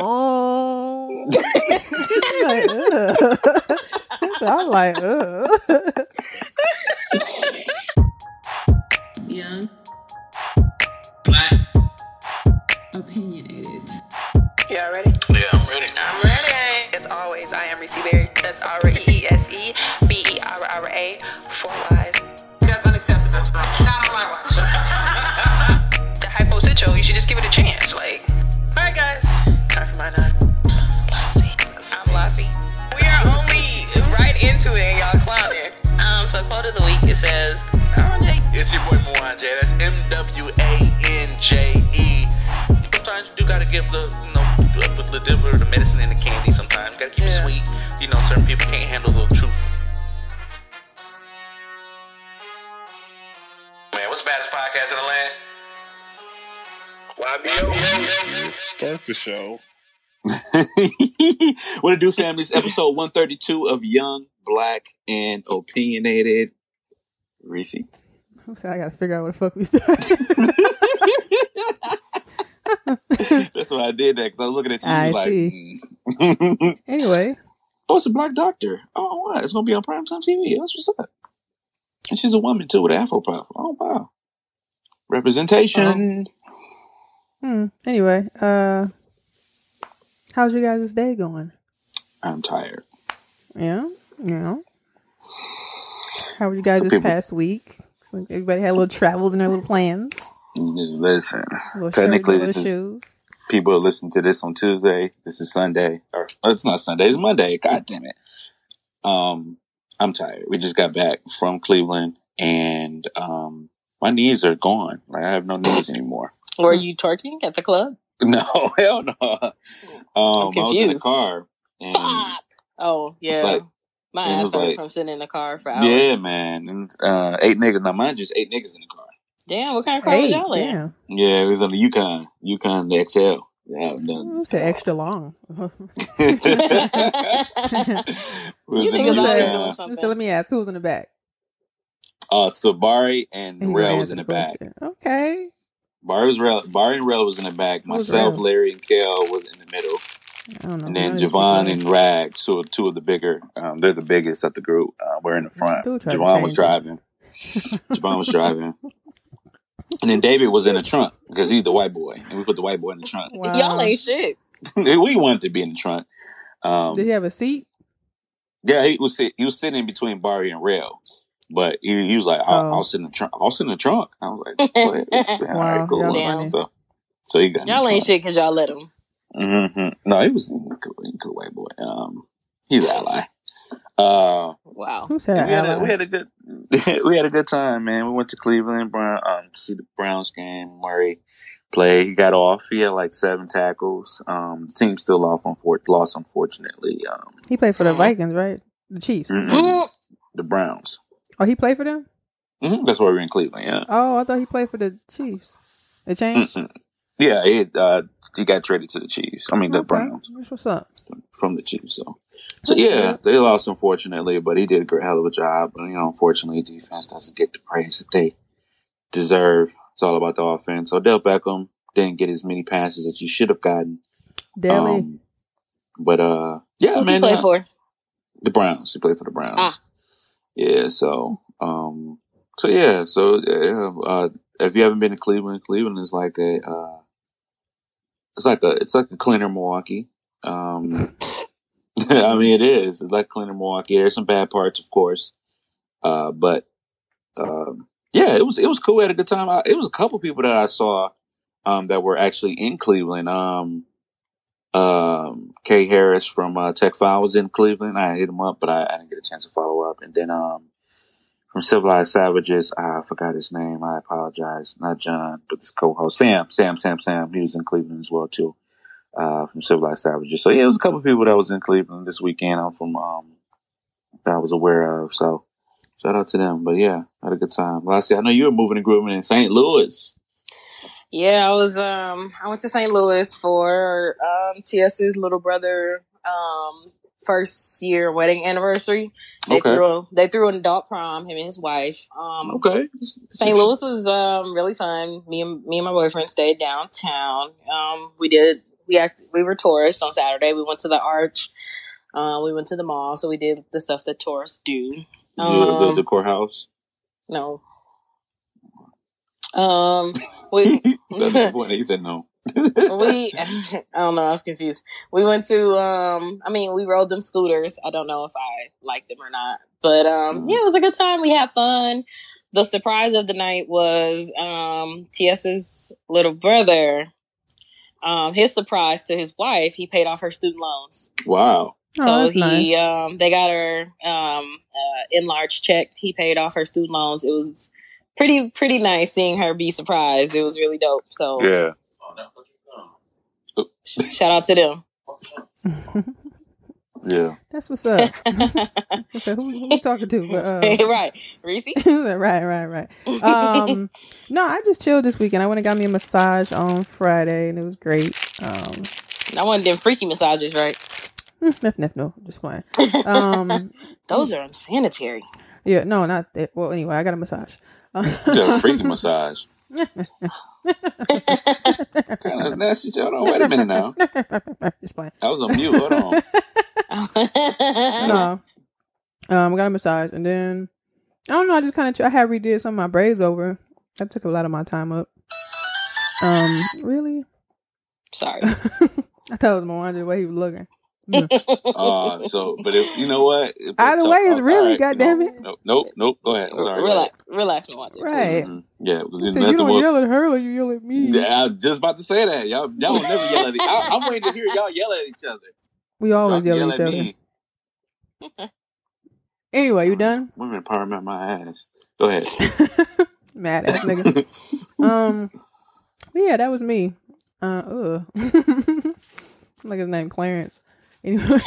Oh. like. I'm like, ugh. Start the show. what it do, family? It's episode 132 of Young, Black, and Opinionated. Reese. I'm sorry, I gotta figure out what the fuck we started. That's why I did that because I was looking at you I like, see. mm. anyway, oh, it's a black doctor. Oh, wow. It's going to be on primetime TV. That's what's up. And she's a woman, too, with an afro pop. Oh, wow. Representation. Hmm. Anyway, uh, how's your guys' day going? I'm tired. Yeah, yeah. How were you guys this past week? Everybody had little travels and their little plans. Listen, Little Technically, shirts, this is- shoes. people are listening to this on Tuesday. This is Sunday. Or oh, it's not Sunday, it's Monday. God damn it. Um, I'm tired. We just got back from Cleveland and um my knees are gone. Like I have no knees anymore. Were you twerking at the club? No, hell no. Um I was in the confused. car and Oh yeah. It's like- my ass hurt like- from sitting in the car for hours. yeah, man. And uh eight niggas now mind you, it's eight niggas in the car. Damn, what kind of car was y'all in? damn. Yeah, it was on the Yukon. Yukon the XL. Yeah, I'm done. You said extra long. was You in niggas the always Yukon. doing something. so let me ask, who was in the back? Uh, so Bari and And Rail was in the back. Okay. Bari was Rail, Bari and Rail was in the back. Myself, Larry, and Kel was in the middle, I don't know. and then None Javon and Rags, who are two of the bigger. Um, they're the biggest at the group. Uh, we're in the front. Dude Javon was driving. Javon was driving, and then David was in the trunk because he's the white boy, and we put the white boy in the trunk. Wow. Y'all ain't shit. we wanted to be in the trunk. Um, Did he have a seat? Yeah, he was sit, he was sitting in between Barry and Rail, but he, he was like, I'll, Oh. I'll sit in the trunk. I'll sit in the trunk. I was like, go ahead. Wow, right, cool. y'all. So, so he got Y'all ain't shit because y'all let him. hmm No, he was he a cool, he a cool white boy. Um, he's an ally. Uh, Wow. Who said we had, a, we had a good we had a good time, man. We went to Cleveland, Brown, um, to see the Browns game. Murray play. He got off. He had like seven tackles. Um, the team still lost, fourth lost unfortunately. Um, He played for the Vikings, right? The Chiefs. mm-mm, the Browns. Oh, he played for them? hmm That's why we're in Cleveland. Yeah. Oh, I thought he played for the Chiefs. They changed? Mm-mm. Yeah, he uh, he got traded to the Chiefs. I mean the Okay. Browns That's what's up. from the Chiefs. So, so yeah, they lost unfortunately, but he did a great hell of a job. But you know, unfortunately, defense doesn't get the praise that they deserve. It's all about the offense. Odell Beckham didn't get as many passes as he should have gotten. Daly. Um, but uh, yeah, Who man, you play uh, for? the Browns. He played for the Browns. Ah. Yeah, so um so yeah, so uh if you haven't been to Cleveland, Cleveland is like a uh it's like a it's like a cleaner Milwaukee. Um I mean it is. It's like cleaner Milwaukee. There's some bad parts of course. Uh but um yeah, it was it was cool. We had a good time. I, it was a couple people that I saw um that were actually in Cleveland. Um um, Kay Harris from uh, Tech File was in Cleveland. I hit him up, but I, I didn't get a chance to follow up. And then um, from Civilized Savages, I forgot his name. I apologize. Not John, but his co-host Sam, Sam, Sam, Sam. He was in Cleveland as well too. Uh, from Civilized Savages. So yeah, it was a couple people that was in Cleveland this weekend. I'm from um, that I was aware of. So shout out to them. But yeah, had a good time. Lastly, I know you were moving and grooving in St. Louis. Yeah, I was um I went to St. Louis for um TS's little brother um first year wedding anniversary. They Okay. threw they threw an adult prom, him and his wife. Um Okay. St. Louis was um really fun. Me and me and my boyfriend stayed downtown. Um we did we act, we were tourists on Saturday. We went to the Arch. Uh, we went to the mall, so we did the stuff that tourists do. the, the, Um, the courthouse. no. Um, we so at that point, he said no. we I don't know, I was confused. We went to um I mean we rode them scooters. I don't know if I liked them or not. But um yeah, it was a good time. We had fun. The surprise of the night was um TS's little brother. Um his surprise to his wife, he paid off her student loans. Wow. Oh, so that's he nice. um they got her um uh enlarged check. He paid off her student loans. It was pretty pretty nice seeing her be surprised. It was really dope. So Yeah. shout out to them. Yeah. That's what's up. I said, who, who you talking to? But, uh, right. Reese? right, right, right. Um, no, I just chilled this weekend. I went and got me a massage on Friday, and it was great. Um, I wanted them freaky massages, right? Niff, niff, no, just playing. Um, Those are unsanitary. yeah, no, not that. Well, anyway, I got a massage. Yeah, freaky massage. kind of nasty. Hold on. Wait a minute now. just playing. I was on mute. Hold on. No, um, I got a massage, and then I don't know. I just kind of I had redid some of my braids over. That took a lot of my time up. Um, really? Sorry. I thought it was Moana the way he was looking. Uh, so, but if you know what, If- Either way, it's really, right, goddamn no, it. Nope, nope, nope. Go ahead. I'm sorry. relax, relax, and watch it. Right. ahead. Mhm. Yeah, because You said you don't more. yell at her like you yell at me. Yeah, I'm just about to say that. Y'all, y'all will never yell at each I, I'm waiting to hear y'all yell at each other. We always can yell at each other. me. Anyway, you done? Women empowerment my ass. Go ahead. Mad ass nigga. um, but yeah, that was me. Uh, ugh. like his name Clarence. Anyway.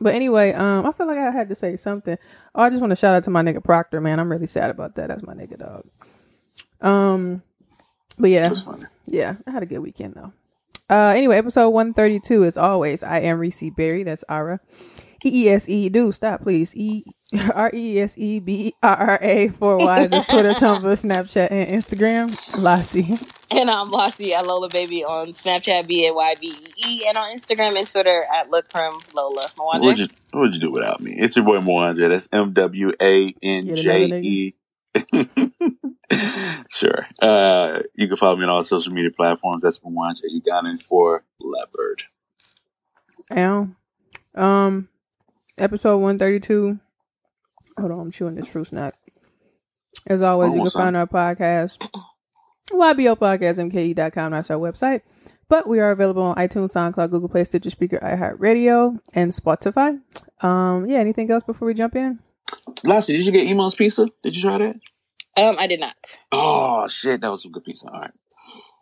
but anyway, um, I feel like I had to say something. Oh, I just want to shout out to my nigga Proctor, man. I'm really sad about that. That's my nigga dog. Um, but yeah, yeah, I had a good weekend though. Uh, anyway, episode 132 as always. I am Reese Berry. That's Ara. E E S E. Do stop, please. E R E S E B R R A. Four Ys is Twitter, Tumblr, Snapchat, and Instagram. Lassie. And I'm Lassie at Lola Baby on Snapchat, B A Y B E E, and on Instagram and Twitter at Look from Lola. What'd you What'd you do without me? It's your boy Mwanje. That's M W A N J E. Sure. Uh, you can follow me on all social media platforms. That's Mwanje Ugandan for Leopard. Ow. Um, episode 132. Hold on, I'm chewing this fruit snack. As always, Almost you can find our podcast, YBO Podcast, MKE.com. That's our website. But we are available on iTunes, SoundCloud, Google Play, Stitcher Spreaker, iHeartRadio, and Spotify. Um, yeah, anything else before we jump in? Lassie, did you get Imo's pizza? Did you try that? Um, I did not. Oh shit, that was some good pizza. All right,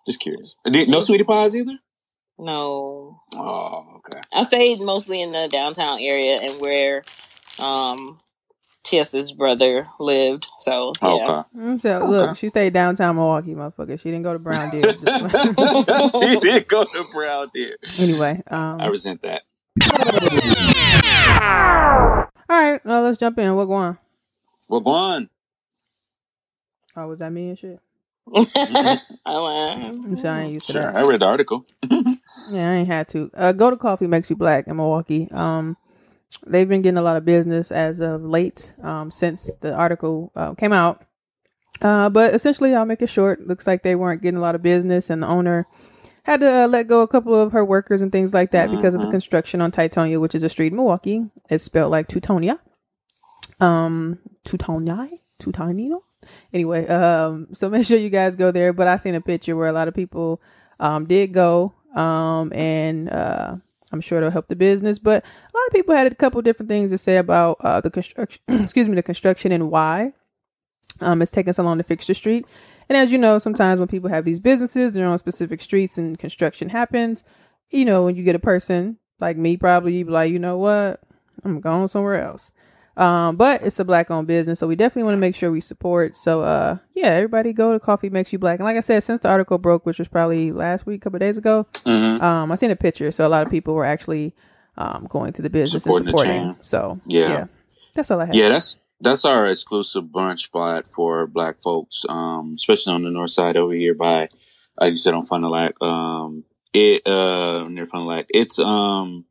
just curious. Did- No sweetie pies either. No. Oh, okay. I stayed mostly in the downtown area and where um TS's brother lived. So yeah. Okay. Mm, So, Okay. look, she stayed downtown Milwaukee, motherfucker. She didn't go to Brown Deer. She did go to Brown Deer. anyway, um, I resent that. all right, uh, let's jump in. What going? Well, go on. Oh, was that me and shit? I I'm sure I ain't used to Sure, that. I read the article. Yeah, I ain't had to. Uh, go to Coffee Makes You Black in Milwaukee. Um, they've been getting a lot of business as of late, um, since the article uh, came out. Uh, but essentially, I'll make it short. Looks like they weren't getting a lot of business, and the owner had to uh, let go a couple of her workers and things like that because of the Mhm. construction on Titonia, which is a street in Milwaukee. It's spelled like Teutonia. Um, Teutonia, Teutonino. Anyway, um, so make sure you guys go there. But I seen a picture where a lot of people um did go um and uh i'm sure it'll help the business. But a lot of people had a couple different things to say about uh the construction excuse me the construction and why um it's taking so long to fix the street. And as you know sometimes when people have these businesses they're on specific streets and construction happens you know when you get a person like me probably you'd be like you know what? I'm going somewhere else um, but it's a black owned business, so we definitely want to make sure we support. So, uh, yeah, everybody go to Coffee Makes You Black. And like I said, since the article broke, which was probably last week, a couple days ago, Mm-hmm. um, I seen a picture. So a lot of people were actually um going to the business Supporting and supporting. So Yeah. yeah, that's all I have. Yeah, that's that's our exclusive brunch spot for Black folks, um, especially on the north side over here by like you said on Fond du Lac. Um, it uh near Fond du Lac. It's um,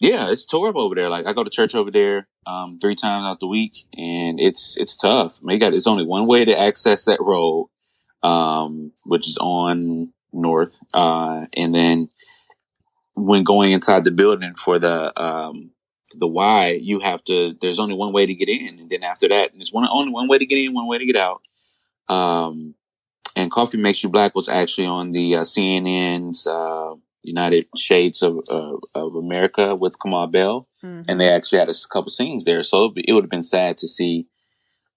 yeah, it's horrible over there. Like I go to church over there um three times out the week, and it's it's tough. Man, you got it's only one way to access that road, um, which is on North, uh, and then when going inside the building for the um the Y, you have to. There's only one way to get in, and then after that, there's one only one way to get in, one way to get out. Um, and Coffee Makes You Black was actually on the uh, CNN's uh, United Shades of uh, of America with Kamau Bell, Mm-hmm. and they actually had a couple scenes there. So it, it would have been sad to see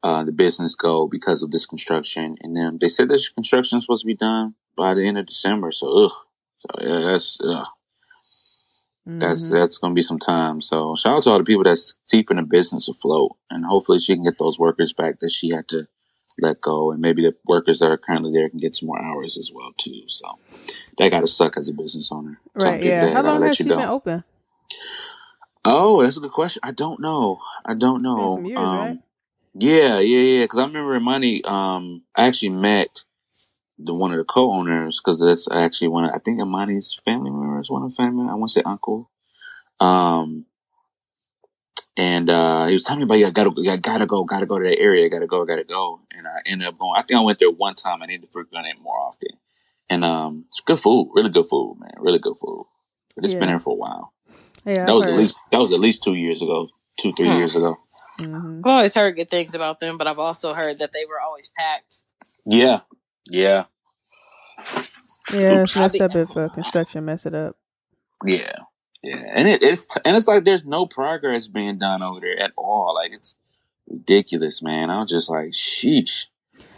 uh, the business go because of this construction. And then they said this construction is supposed to be done by the end of December. So ugh, so yeah, that's ugh. Mm-hmm. that's gonna be some time. So shout out to all the people that's keeping the business afloat, and hopefully she can get those workers back that she had to let go, and maybe the workers that are currently there can get some more hours as well too. So that gotta suck as a business owner. Right. Yeah. that How long has she been open? Oh, that's a good question. I don't know. I don't know. years, um, right? Yeah, yeah, yeah. Because I remember Money. Um, I actually met the one of the co-owners because that's actually one. Of, I think Imani's family members. One of the family. I want to say uncle. Um, and uh, he was telling me about, yeah, I gotta, I gotta go, gotta go to that area, I gotta go, gotta go. And I ended up going. I think I went there one time. I need to frequent it more often. And um, it's good food, really good food, man, really good food. But it's been Yeah. there for a while. Yeah. That was at least that was at least two years ago, two three Hmm. years ago. Mhm. I've always heard good things about them, but I've also heard that they were always packed. Yeah, yeah, Yeah. It's I'll messed be- up if uh, construction mess it up. yeah, yeah. And it, it's t- and it's like there's no progress being done over there at all. Like it's ridiculous, man. I was just like, sheesh.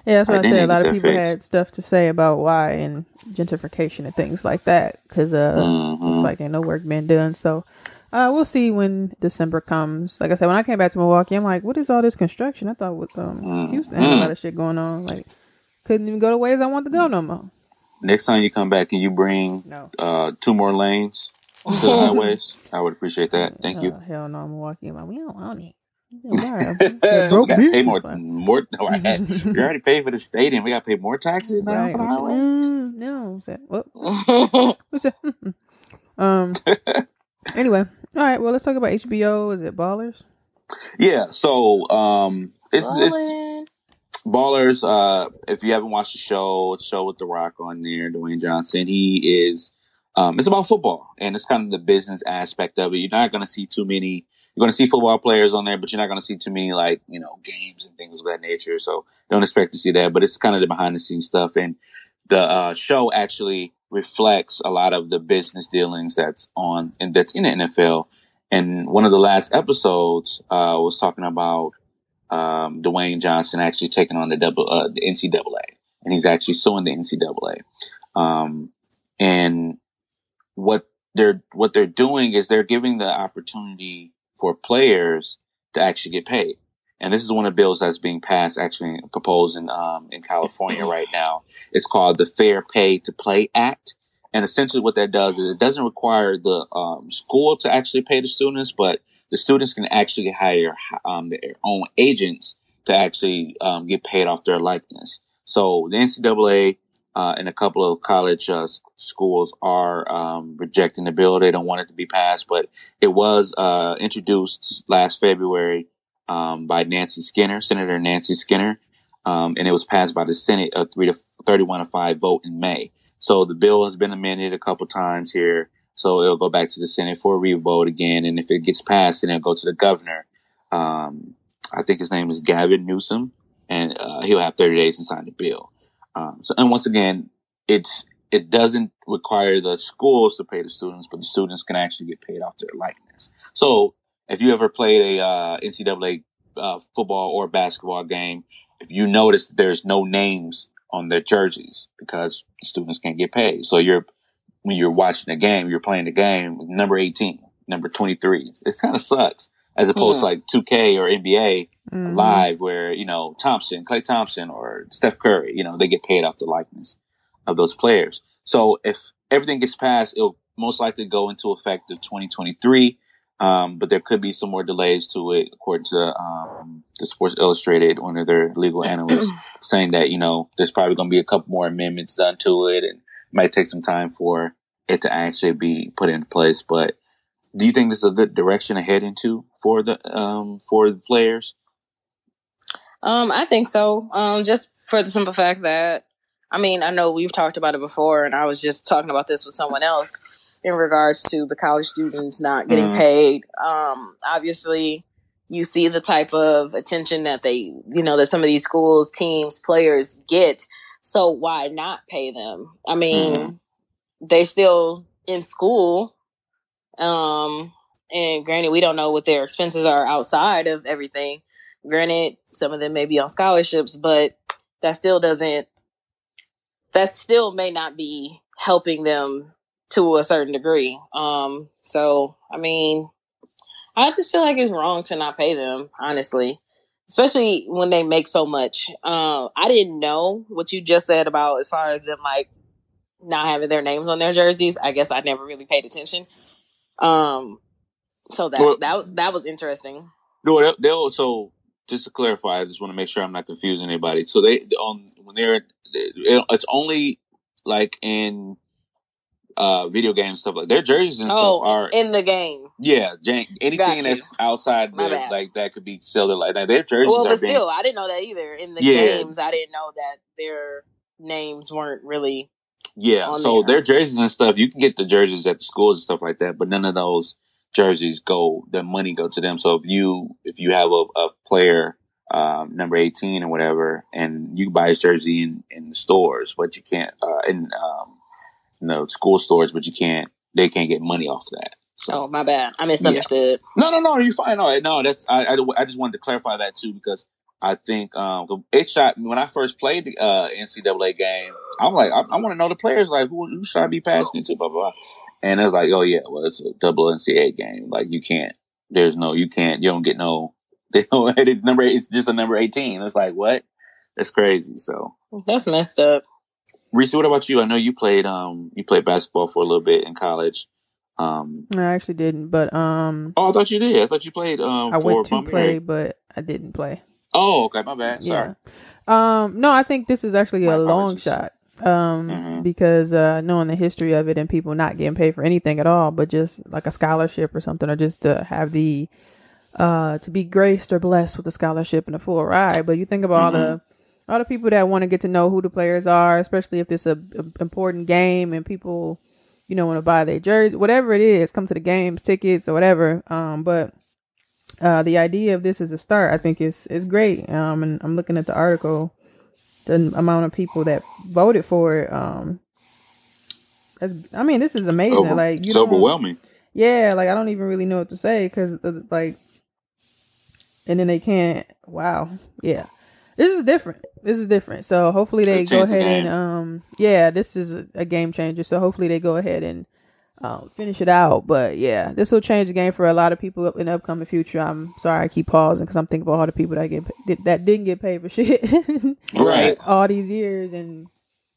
Yeah, that's what I they said. A lot of people fixed. had stuff to say about why and gentrification and things like that because uh, Mhm. looks like ain't no work being done. So uh, we'll see when December comes. Like I said, when I came back to Milwaukee, I'm like, what is all this construction? I thought with um, Mhm. Houston had a lot of shit going on. Like, couldn't even go the ways I want to go no more. Next time you come back, can you bring No. uh, two more lanes to the highways? I would appreciate that. Thank you. Uh, hell no. I'm walking. like, we don't want it. we broke got to pay more. More. No, I had, we already paid for the stadium. We got to pay more taxes now Right. for the highway. mm, no. Is that- what? What's that? um. Anyway, all right. Well, let's talk about HBO. Is it Ballers? Yeah. So um, it's it's Ballers, uh, if you haven't watched the show, it's show with The Rock on there, Dwayne Johnson. He is, um, it's about football and it's kind of the business aspect of it. You're not going to see too many, you're going to see football players on there, but you're not going to see too many like, you know, games and things of that nature. So don't expect to see that, but it's kind of the behind the scenes stuff. And the, uh, show actually reflects a lot of the business dealings that's on and that's in the NFL. And one of the last episodes, uh, was talking about, um, Dwayne Johnson actually taking on the double, uh, the NCAA, and he's actually suing the NCAA. Um, and what they're what they're doing is they're giving the opportunity for players to actually get paid. And this is one of the bills that's being passed, actually proposed in um, in California right now. It's called the Fair Pay to Play Act. And essentially, what that does is it doesn't require the um, school to actually pay the students, but the students can actually hire um, their own agents to actually um, get paid off their likeness. So the NCAA uh, and a couple of college uh, schools are um, rejecting the bill. They don't want it to be passed, but it was uh, introduced last February um, by Nancy Skinner, Senator Nancy Skinner, um, and it was passed by the Senate a three to thirty-one to five vote in May. So the bill has been amended a couple times here. So it'll go back to the Senate for a revote again, and if it gets passed, then it'll go to the governor. Um, I think his name is Gavin Newsom, and uh, he'll have 30 days to sign the bill. Um, so, and once again, it's it doesn't require the schools to pay the students, but the students can actually get paid off their likeness. So, if you ever played a uh, NCAA uh, football or basketball game, if you notice there's no names on their jerseys because students can't get paid, so you're when you're watching the game, you're playing the game number 18, number 23. It kind of sucks as opposed to like 2K or NBA Mhm. live where, you know, Thompson, Klay Thompson or Steph Curry, you know, they get paid off the likeness of those players. So if everything gets passed, it'll most likely go into effect of 2023. Um, but there could be some more delays to it, according to um, the Sports Illustrated, one of their legal analysts, saying that you know there's probably going to be a couple more amendments done to it, and it might take some time for it to actually be put into place. But do you think this is a good direction to head into for the um, for the players? Um, I think so. Um, just for the simple fact that, I mean, I know we've talked about it before, and I was just talking about this with someone else in regards to the college students not getting Mhm. paid. Um, obviously, you see the type of attention that they, you know, that some of these schools, teams, players get. So why not pay them? I mean, Mhm. they still in school. Um, and granted, we don't know what their expenses are outside of everything. Granted, some of them may be on scholarships, but that still doesn't, that still may not be helping them to a certain degree. Um, so, I mean, I just feel like it's wrong to not pay them, honestly, especially when they make so much. Um, I didn't know what you just said about as far as them like not having their names on their jerseys. I guess I never really paid attention. Um, so that Well- that was that was interesting. No, they'll, they'll so just to clarify, I just want to make sure I'm not confusing anybody. So they on when they're it's only like in uh video games stuff like their jerseys and Oh, stuff are in the game. yeah Jan- anything that's outside the, like that could be sold like that. Their jerseys Well, are but being still, I didn't know that either. In the Yeah. games, I didn't know that their names weren't really. Yeah, so there. their jerseys and stuff, you can get the jerseys at the schools and stuff like that, but none of those jerseys go, the money go to them. So if you, if you have a, a player, um, number 18 or whatever, and you buy his jersey in, in the stores, but you can't, uh, in, um, you know, school stores, but you can't, they can't get money off that. Oh, my bad. I misunderstood. No, no, no, you're fine. No, no, that's, I, I, I just wanted to clarify that too, because I think, um, it shot, when I first played the, uh, NCAA game, I'm like, I, I want to know the players, like, who, who should I be passing it to, blah, blah, blah. And it's like, oh yeah, well, it's a double NCAA game. Like, you can't, there's no, you can't, you don't get no, they don't, it's number, it's just a number 18. It's like, what? That's crazy. So, That's messed up. Reese, what about you? I know you played, um, you played basketball for a little bit in college. Um, No, I actually didn't, but um, oh, I thought you did. I thought you played, um, I for went to Montgomery. play, but I didn't play. Oh, okay, my bad. Sorry. Yeah. Um, no, I think this is actually My a long shot. Um, Mhm. because uh, knowing the history of it and people not getting paid for anything at all, but just like a scholarship or something, or just to have the uh to be graced or blessed with a scholarship and a full ride. But you think about all the all the people that want to get to know who the players are, especially if it's a, a important game and people, you know, want to buy their jersey, whatever it is, come to the games, tickets or whatever. Um, but uh, the idea of this as a start, I think is is great. Um, and I'm looking at the article, the amount of people that voted for it. Um, that's, I mean, this is amazing. Over- like you it's overwhelming. yeah, like I don't even really know what to say because like, and then they can't. Wow, yeah, this is different. This is different. So hopefully they go ahead and um, yeah, this is a, a game changer. So hopefully they go ahead and um, finish it out. But yeah, this will change the game for a lot of people in the upcoming future. I'm sorry I keep pausing because I'm thinking about all the people that get that didn't get paid for shit Right. all these years and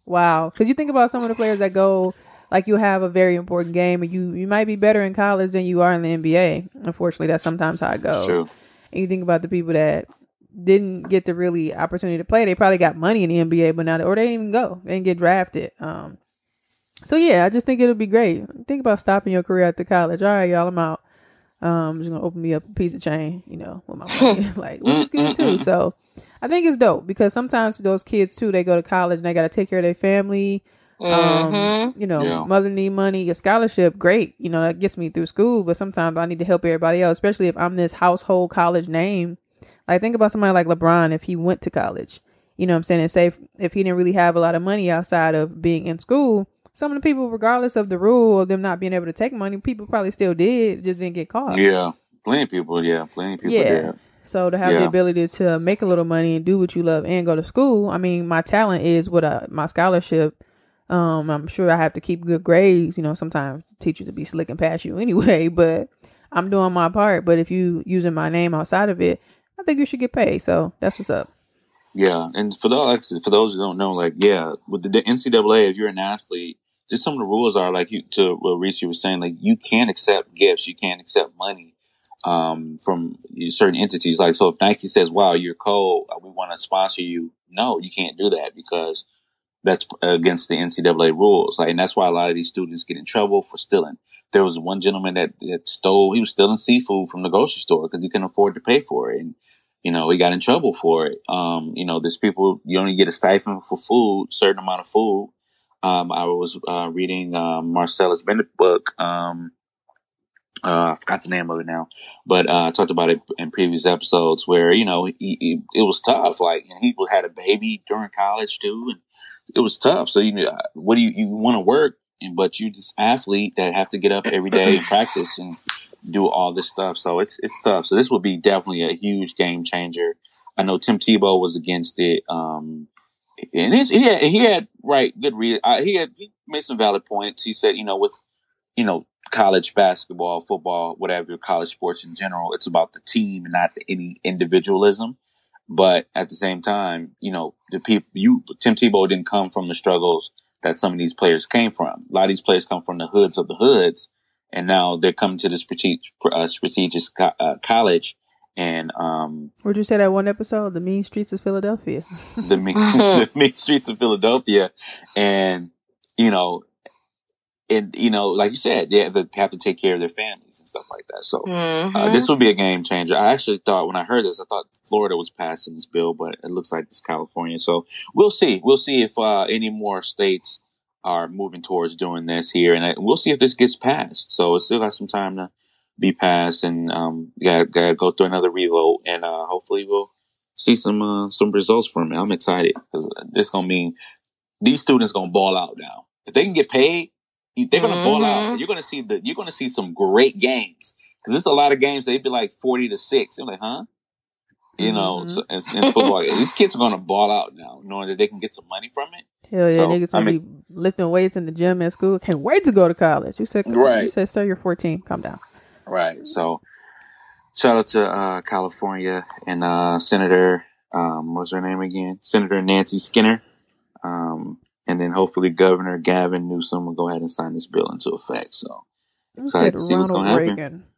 wow because you think about some of the players that go like you have a very important game and you you might be better in college than you are in the nba unfortunately that's sometimes how it goes True. and you think about the people that didn't get the really opportunity to play they probably got money in the nba but not or they didn't even go they didn't get drafted um so yeah i just think it'll be great think about stopping your career at the college all right y'all i'm out um I'm just gonna open me up a piece of chain you know with my money like which is good too so I think it's dope because sometimes those kids too, they go to college and they got to take care of their family. Um, Mhm. you know, Yeah. mother need money, a scholarship, great. You know, that gets me through school. But sometimes I need to help everybody else, especially if I'm this household college name. Like think about somebody like LeBron if he went to college. You know what I'm saying? And say if, if he didn't really have a lot of money outside of being in school, some of the people, regardless of the rule of them not being able to take money, people probably still did, just didn't get caught. Yeah. Plenty of people, yeah. Plenty of people Yeah. did. So to have the ability to make a little money and do what you love and go to school, I mean, my talent is what a, my scholarship. Um, I'm sure I have to keep good grades. You know, sometimes teachers will be slicking past you anyway, but I'm doing my part. But if you using my name outside of it, I think you should get paid. So that's what's up. Yeah, and for those for those who don't know, like, yeah, with the NCAA, if you're an athlete, just some of the rules are like you to what Reese you was saying, like you can't accept gifts, you can't accept money um, from certain entities. Like so, if Nike says, "Wow, you're cold, we want to sponsor you," no, you can't do that because that's against the NCAA rules. Like, and that's why a lot of these students get in trouble for stealing. There was one gentleman that, that stole, he was stealing seafood from the grocery store because he couldn't afford to pay for it. And, you know, he got in trouble for it. Um, you know, there's people, you only get a stipend for food, certain amount of food. Um, I was, uh, reading, um, Martellus Bennett book, um, uh, I forgot the name of it now, but uh, I talked about it in previous episodes where you know he, he, it was tough. Like he had a baby during college too, and it was tough. So you know, what do you you want to work, but you this athlete that have to get up every day and practice and do all this stuff. So it's it's tough. So this will be definitely a huge game changer. I know Tim Tebow was against it. Um, and he had, he had right good read. Uh, he had he made some valid points. He said, you know, with you know college basketball, football, whatever, college sports in general. It's about the team and not any individualism. But at the same time, you know, the people, you, Tim Tebow didn't come from the struggles that some of these players came from. A lot of these players come from the hoods of the hoods. And now they're coming to this strategic, uh, strategic uh, college. And, um, would you say that one episode, the mean streets of Philadelphia? the mean, the mean streets of Philadelphia. And, you know, and you know, like you said, they have to, have to take care of their families and stuff like that. So Mm-hmm. uh, this would be a game changer. I actually thought when I heard this, I thought Florida was passing this bill, but it looks like it's California. So we'll see. We'll see if uh, any more states are moving towards doing this here, and we'll see if this gets passed. So it's still got some time to be passed, and um, got got to go through another revote, and uh, hopefully we'll see some uh, some results from it. I'm excited because this gonna mean these students gonna ball out now. If they can get paid they're going to ball out. Mhm. You're going to see the. You're going to see some great games because there's a lot of games they'd be like forty to six. I'm like, huh? You know, Mhm. so, in, in football, these kids are going to ball out now, knowing that they can get some money from it. Hell yeah, So, niggas I gonna mean- be lifting weights in the gym at school. Can't wait to go to college. You said, You said, sir, you're 14. Calm down. Right. So, shout out to uh, California and uh, Senator. Um, what's her name again? Senator Nancy Skinner. Um, and then hopefully Governor Gavin Newsom will go ahead and sign this bill into effect. So excited to see what's going to happen.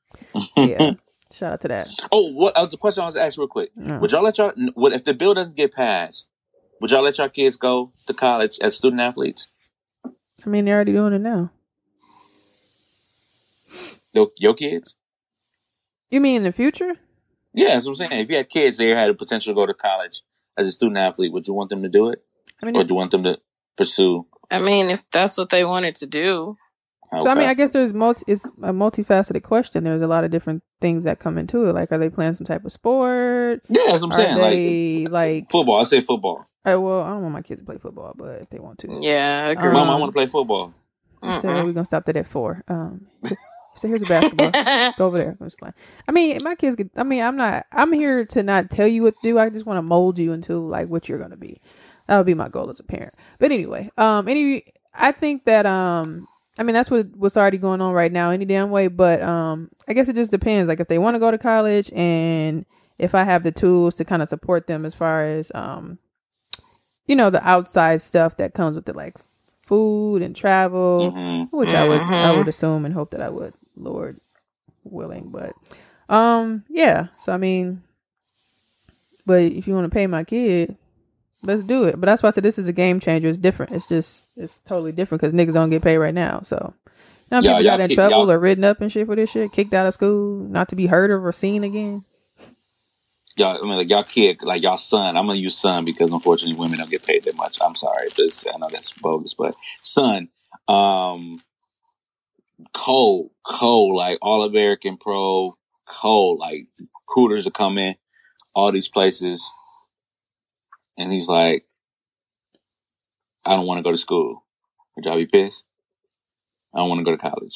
Yeah. Shout out to that. Oh, what uh, the question I was asked real quick? Yeah. Would y'all let y'all? What if the bill doesn't get passed? Would y'all let y'all kids go to college as student athletes? I mean, they're already doing it now. Your, your kids? You mean in the future? Yeah, that's what I'm saying. If you had kids they had the potential to go to college as a student athlete, would you want them to do it, I mean, or do you want them to pursue? I mean, if that's what they wanted to do. So I mean, I guess there's multi. It's a multifaceted question. There's a lot of different things that come into it. Like, are they playing some type of sport? yeah, that's what I'm Are saying. Like they like? football, I say football. uh, well, I don't want my kids to play football, but if they want to, Yeah, I agree. Um, Mom, I want to play football. so Mm-mm. we're gonna stop that at four. Um, so here's a basketball. Go over there. Let's play. I mean, my kids. Get, I mean, I'm not. I'm here to not tell you what to do. I just want to mold you into like what you're gonna be. That would be my goal as a parent. But anyway, um, any. I think that um, I mean that's what what's already going on right now. Any damn way. But um, I guess it just depends. Like if they want to go to college and if I have the tools to kind of support them as far as um, you know, the outside stuff that comes with it, like food and travel hmm which I would I Mhm. would assume and hope that I would, Lord willing. But um, yeah. So I mean, but if you want to pay my kid, let's do it. But that's why I said this is a game changer. It's different. It's just it's totally different because niggas don't get paid right now. So now people got in kick- trouble y'all- or written up and shit for this shit, kicked out of school, not to be heard of or seen again. Y'all, I mean, like y'all kid, like y'all son. I'm gonna use son because unfortunately women don't get paid that much. I'm sorry, but I know that's bogus, but son, um, cold, cold, like all American pro, cold, like recruiters are coming, all these places, and he's like, I don't want to go to school. Would y'all be pissed? I don't want to go to college.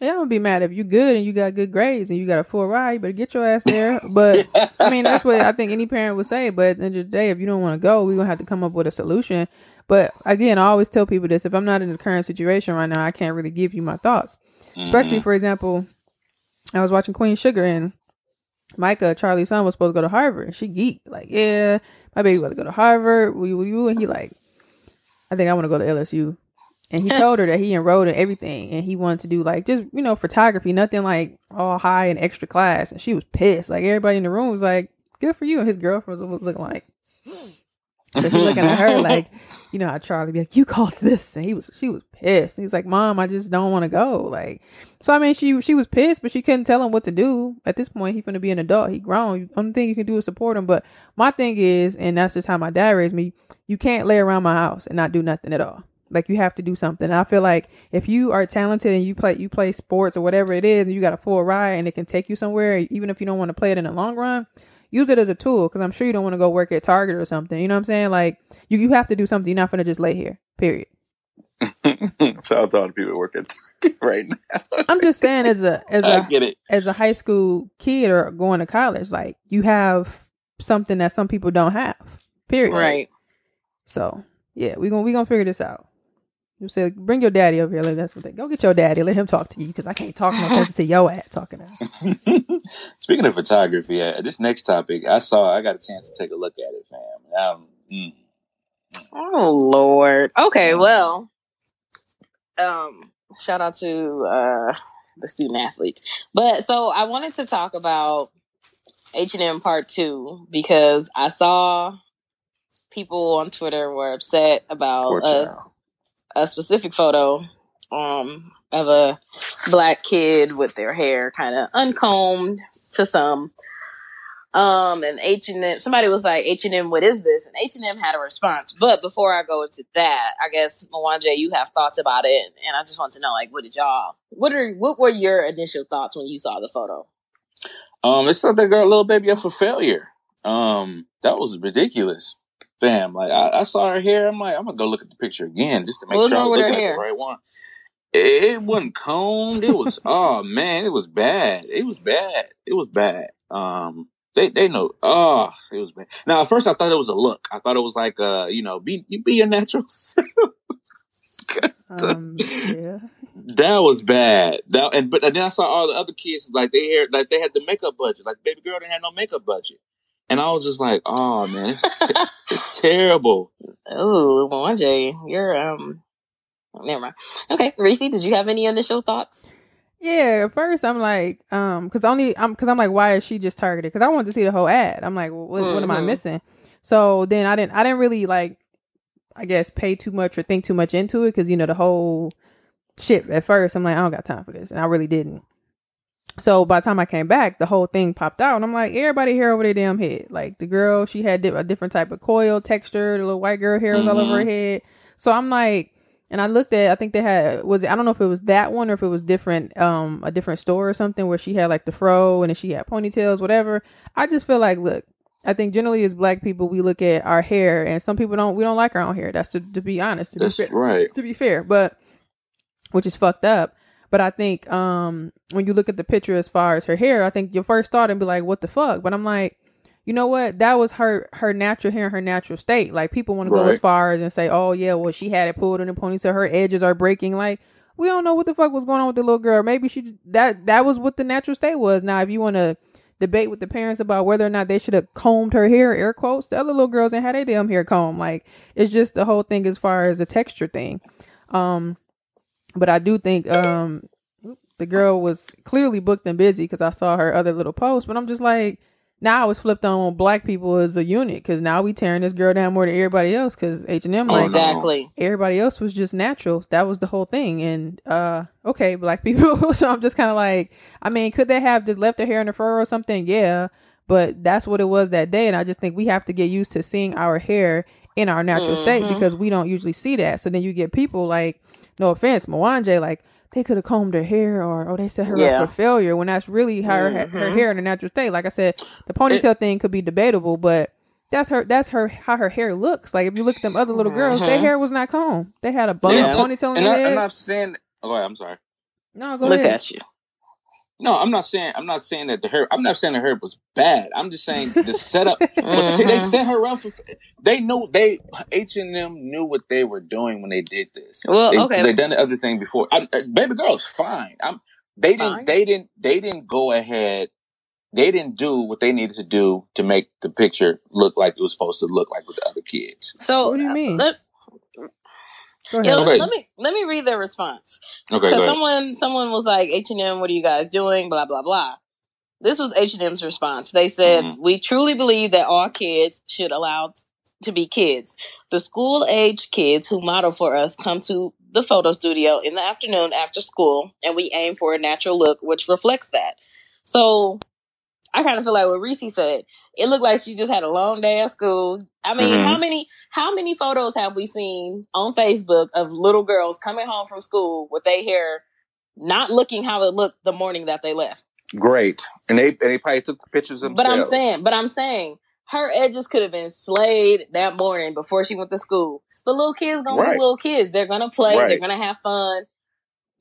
Yeah, I'm gonna be mad if you're good and you got good grades and you got a full ride. Better get your ass there. But I mean, that's what I think any parent would say. But at the end of the day, if you don't want to go, we're gonna have to come up with a solution. But again, I always tell people this: if I'm not in the current situation right now, I can't really give you my thoughts. Especially, Mhm. for example, I was watching Queen Sugar and Micah, Charlie's son, was supposed to go to Harvard. She geeked like, yeah, my baby about to go to Harvard. Will you? Will you? And he like, I think I want to go to LSU. and he told her that he enrolled in everything and he wanted to do like just you know photography, nothing like all high and extra class. And she was pissed. Like everybody in the room was like, "Good for you." And his girlfriend was looking like, he looking at her like, you know how Charlie be like, "You caused this," and he was she was pissed. He's like, "Mom, I just don't want to go." Like, so I mean, she she was pissed, but she couldn't tell him what to do. At this point, he's gonna be an adult. He grown. Only thing you can do is support him. But my thing is, and that's just how my dad raised me. You can't lay around my house and not do nothing at all. Like you have to do something. And I feel like if you are talented and you play you play sports or whatever it is, and you got a full ride and it can take you somewhere, even if you don't want to play it in the long run, use it as a tool. Because I'm sure you don't want to go work at Target or something. You know what I'm saying? Like you you have to do something. You're not gonna just lay here. Period. Shout out to all the people that work at Target right now. I'm just saying as a as a get it. as a high school kid or going to college, like you have something that some people don't have. Period. Right. So yeah, we gonna we gonna figure this out. You say bring your daddy over here. Like that's what they go get your daddy. Let him talk to you because I can't talk no sense to your ass talking. To Speaking of photography, uh, this next topic, I saw, I got a chance to take a look at it, fam. Um, mm. Oh Lord. Okay, well, um, shout out to uh the student athletes. But so I wanted to talk about H and M Part Two because I saw people on Twitter were upset about Poor a, child. A specific photo um of a black kid with their hair kind of uncombed to some um and h&m somebody was like h&m what is this? And h&m had a response. But before i go into that i guess mwanje you have thoughts about it and i just want to know like what did y'all what are what were your initial thoughts when you saw the photo? Um, it set that girl, little baby, up for failure. Um, that was ridiculous, fam. Like I, I saw her hair. I'm like, I'm gonna go look at the picture again just to make sure I look at hair? the right one. It, it wasn't combed. It was oh man, it was bad. It was bad. It was bad. Um, they they know. Oh, it was bad. Now at first I thought it was a look. I thought it was like uh, you know, be you be your natural self. um, yeah. That was bad. That and but then I saw all the other kids like they had like they had the makeup budget. Like baby girl didn't have no makeup budget, and I was just like, oh man, it's te- it's terrible. oh mwanje you're um never mind okay Reese, did you have any initial thoughts Yeah, at first I'm like, um, cause only I'm, cause I'm like, why is she just targeted? Cause I wanted to see the whole ad. I'm like, well, what, what am I Mhm. missing? So then I didn't, I didn't really like, I guess, pay too much or think too much into it, cause you know the whole shit. At first, I'm like, I don't got time for this, and I really didn't. So by the time I came back, the whole thing popped out, and I'm like, everybody hair over their damn head. Like the girl, she had a different type of coil texture. The little white girl hair was all over her head. So I'm like, and I looked at, I think they had was it, I don't know if it was that one or if it was different, um, a different store or something where she had like the fro and then she had ponytails, whatever. I just feel like, look, I think generally as black people we look at our hair, and some people don't. We don't like our own hair. That's to, to be honest. To That's be fair, right. to be fair, but which is fucked up. But I think um when you look at the picture as far as her hair, I think your first thought and be like, "What the fuck?" But I'm like, you know what? That was her her natural hair, in her natural state. Like people want to go as far as and say, "Oh yeah, well she had it pulled in a ponytail, her edges are breaking." Like we don't know what the fuck was going on with the little girl. Maybe she that that was what the natural state was. Now, if you want to debate with the parents about whether or not they should have combed her hair, air quotes, the other little girls and had their damn hair combed. Like it's just the whole thing as far as the texture thing. Um, but I do think um the girl was clearly booked and busy because I saw her other little post. But I'm just like, now I was flipped on black people as a unit because now we tearing this girl down more than everybody else because H and M like exactly everybody else was just natural. That was the whole thing. And uh okay, black people. so I'm just kind of like, I mean, could they have just left their hair in the fur or something? Yeah, but that's what it was that day. And I just think we have to get used to seeing our hair in our natural state Mhm. because we don't usually see that. So then you get people like, no offense, Mwanje, like they could have combed her hair or oh they set her Yeah. up for failure when that's really her her Mhm. hair in a natural state. Like I said, the ponytail thing could be debatable, but that's her that's her how her hair looks. Like if you look at them other little girls, their Mhm. hair was not combed. They had a bun Yeah, ponytail in and their I, head. I'm not saying. Oh, I'm sorry. no, go look ahead. at you No, I'm not saying. I'm not saying that the hair. I'm not saying the hair was bad. I'm just saying the setup. was they Mhm. set her up for. They knew they H and M knew what they were doing when they did this. Well, they, okay. They done the other thing before. I, uh, baby girl's fine. I'm. They didn't. They didn't. They didn't go ahead. They didn't do what they needed to do to make the picture look like it was supposed to look like with the other kids. So What do you mean? let- Go Yeah. Okay. let me let me read their response. Okay, Because someone someone was like, H and M, what are you guys doing? Blah blah blah. This was H and M's response. They said, Mhm. "We truly believe that all kids should allow t- to be kids. The school age kids who model for us come to the photo studio in the afternoon after school, and we aim for a natural look which reflects that." So, I kind of feel like what Reese said. It looked like she just had a long day at school. I mean, Mhm. how many how many photos have we seen on Facebook of little girls coming home from school with their hair not looking how it looked the morning that they left? Great. And they and they probably took the pictures themselves. But I'm saying, but I'm saying her edges could have been slayed that morning before she went to school. The little kids gonna Right. be little kids. They're gonna play. They're gonna have fun.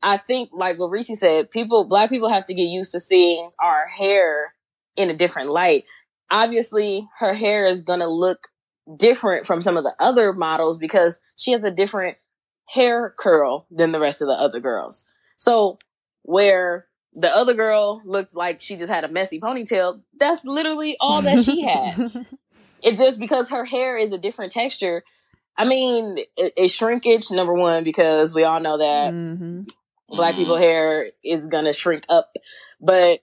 I think, like what Reese said, people, black people have to get used to seeing our hair in a different light. Obviously, her hair is gonna look different from some of the other models because she has a different hair curl than the rest of the other girls. So where the other girl looked like she just had a messy ponytail, that's literally all that she had. It's just because her hair is a different texture. I mean, it, it's shrinkage number one because we all know that hmm black Mhm. people hair is gonna shrink up. But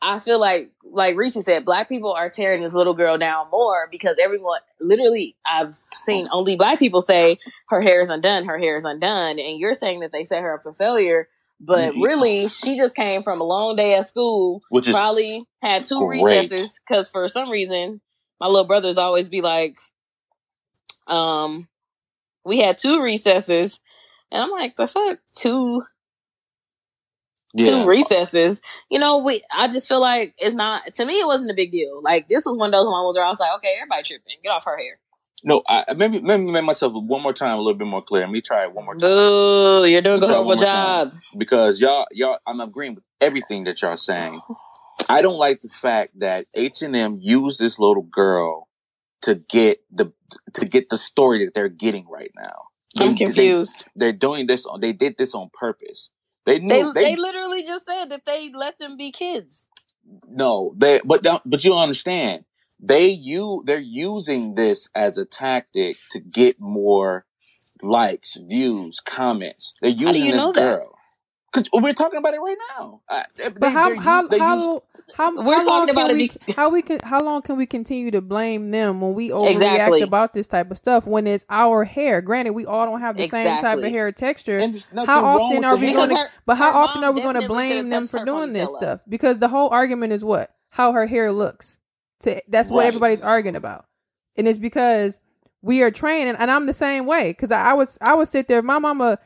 I feel like, like Reese said, black people are tearing this little girl down more because everyone, literally, I've seen only black people say her hair is undone, her hair is undone, and you're saying that they set her up for failure. But Mhm. really, she just came from a long day at school. Which is probably had two great. recesses because for some reason, my little brothers always be like, um, we had two recesses, and I'm like, the fuck, two yeah. two recesses. You know, we I just feel like it's not to me it wasn't a big deal. Like this was one of those moments where I was like, okay, everybody tripping. Get off her hair. No, I maybe maybe make myself one more time a little bit more clear. Let me try it one more time Boo, you're doing a horrible one more time. job. because y'all y'all I'm agreeing with everything that y'all saying. I don't like the fact that H and M used this little girl to get the to get the story that they're getting right now. I'm They- confused. They, are doing this. on They did this on purpose. They They, knew. they They, literally just said that they let them be kids. no. They but but you understand. They you they're using this as a tactic to get more likes, views, comments. They're using you this know girl. Because we're talking about it right now. I, they, But how how they how use- how We're how long talking about can it we how we can how long can we continue to blame them when we overreact Exactly. about this type of stuff when it's our hair? Granted, we all don't have the same type of hair texture. And there's nothing How often are we going to? But how often are we going to blame them for doing this stuff? Because the whole argument is what how her hair looks. To that's what everybody's arguing about, and it's because we are training, and, and I'm the same way. Because I, I would I would sit there. My mama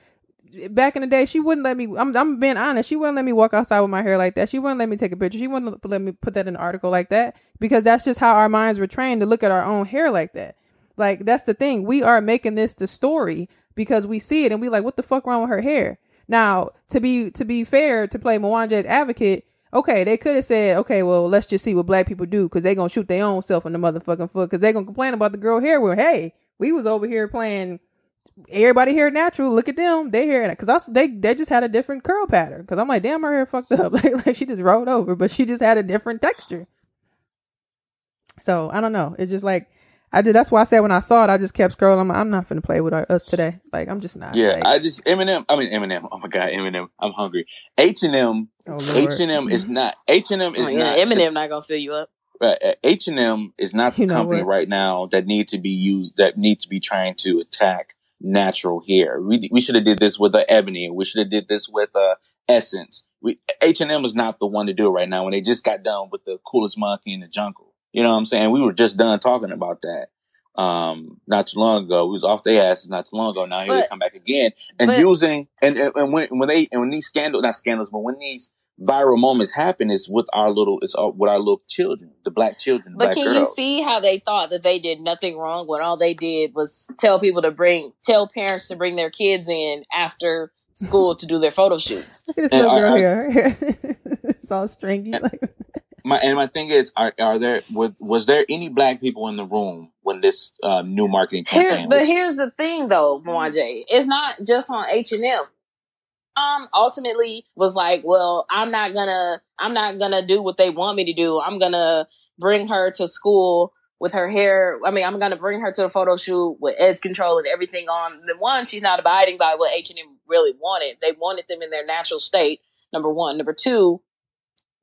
back in the day, she wouldn't let me. I'm I'm being honest. She wouldn't let me walk outside with my hair like that. She wouldn't let me take a picture. She wouldn't let me put that in an article like that because that's just how our minds were trained to look at our own hair like that. Like that's the thing. We are making this the story because we see it and we like, what the fuck wrong with her hair? Now, to be to be fair, to play Mwanja's advocate, okay, they could have said, okay, well, let's just see what black people do because they gonna shoot their own self in the motherfucking foot because they gonna complain about the girl hair. Well, hey, we was over here playing everybody hair natural. Look at them, they hair because they they just had a different curl pattern. Because I'm like, damn, her hair fucked up. like, like she just rolled over, but she just had a different texture. So I don't know. It's just like I did. That's why I said when I saw it, I just kept scrolling. I'm, I'm not gonna play with our, us today. Like I'm just not. Yeah, Like, I just Eminem. I mean Eminem. Oh my god, Eminem. I'm hungry. H and M. oh, H and M is not. H and M Oh, is yeah, not. Eminem not gonna fill you up. H and M is not the You know company what? right now that need to be used. That need to be trying to attack natural hair. We we should have did this with uh, Ebony. We should have did this with uh, Essence. We H and M is not the one to do it right now. When they just got done with the coolest monkey in the jungle. You know what I'm saying? We were just done talking about that. Um, not too long ago, we was off their asses not too long ago. Now here they come back again and but- using and, and and when when they and when these scandals, not scandals, but when these viral moments happen, it's with our little, it's all, with our little children, the black children, the But black can you see how they thought that they did nothing wrong when all they did was tell people to bring, tell parents to bring their kids in after school to do their photo shoots? Look at this And girl here. it's all stringy. Like, My and my thing is, are are there was was there any black people in the room when this uh, new marketing Here, campaign? but was- here's the thing, though, Mwanje. It's not just on H and M. Um, ultimately was like, well, I'm not gonna, I'm not gonna do what they want me to do. I'm gonna bring her to school with her hair. I mean, I'm gonna bring her to the photo shoot with edge control and everything on. The one, she's not abiding by what H and M really wanted. They wanted them in their natural state. Number one. Number two,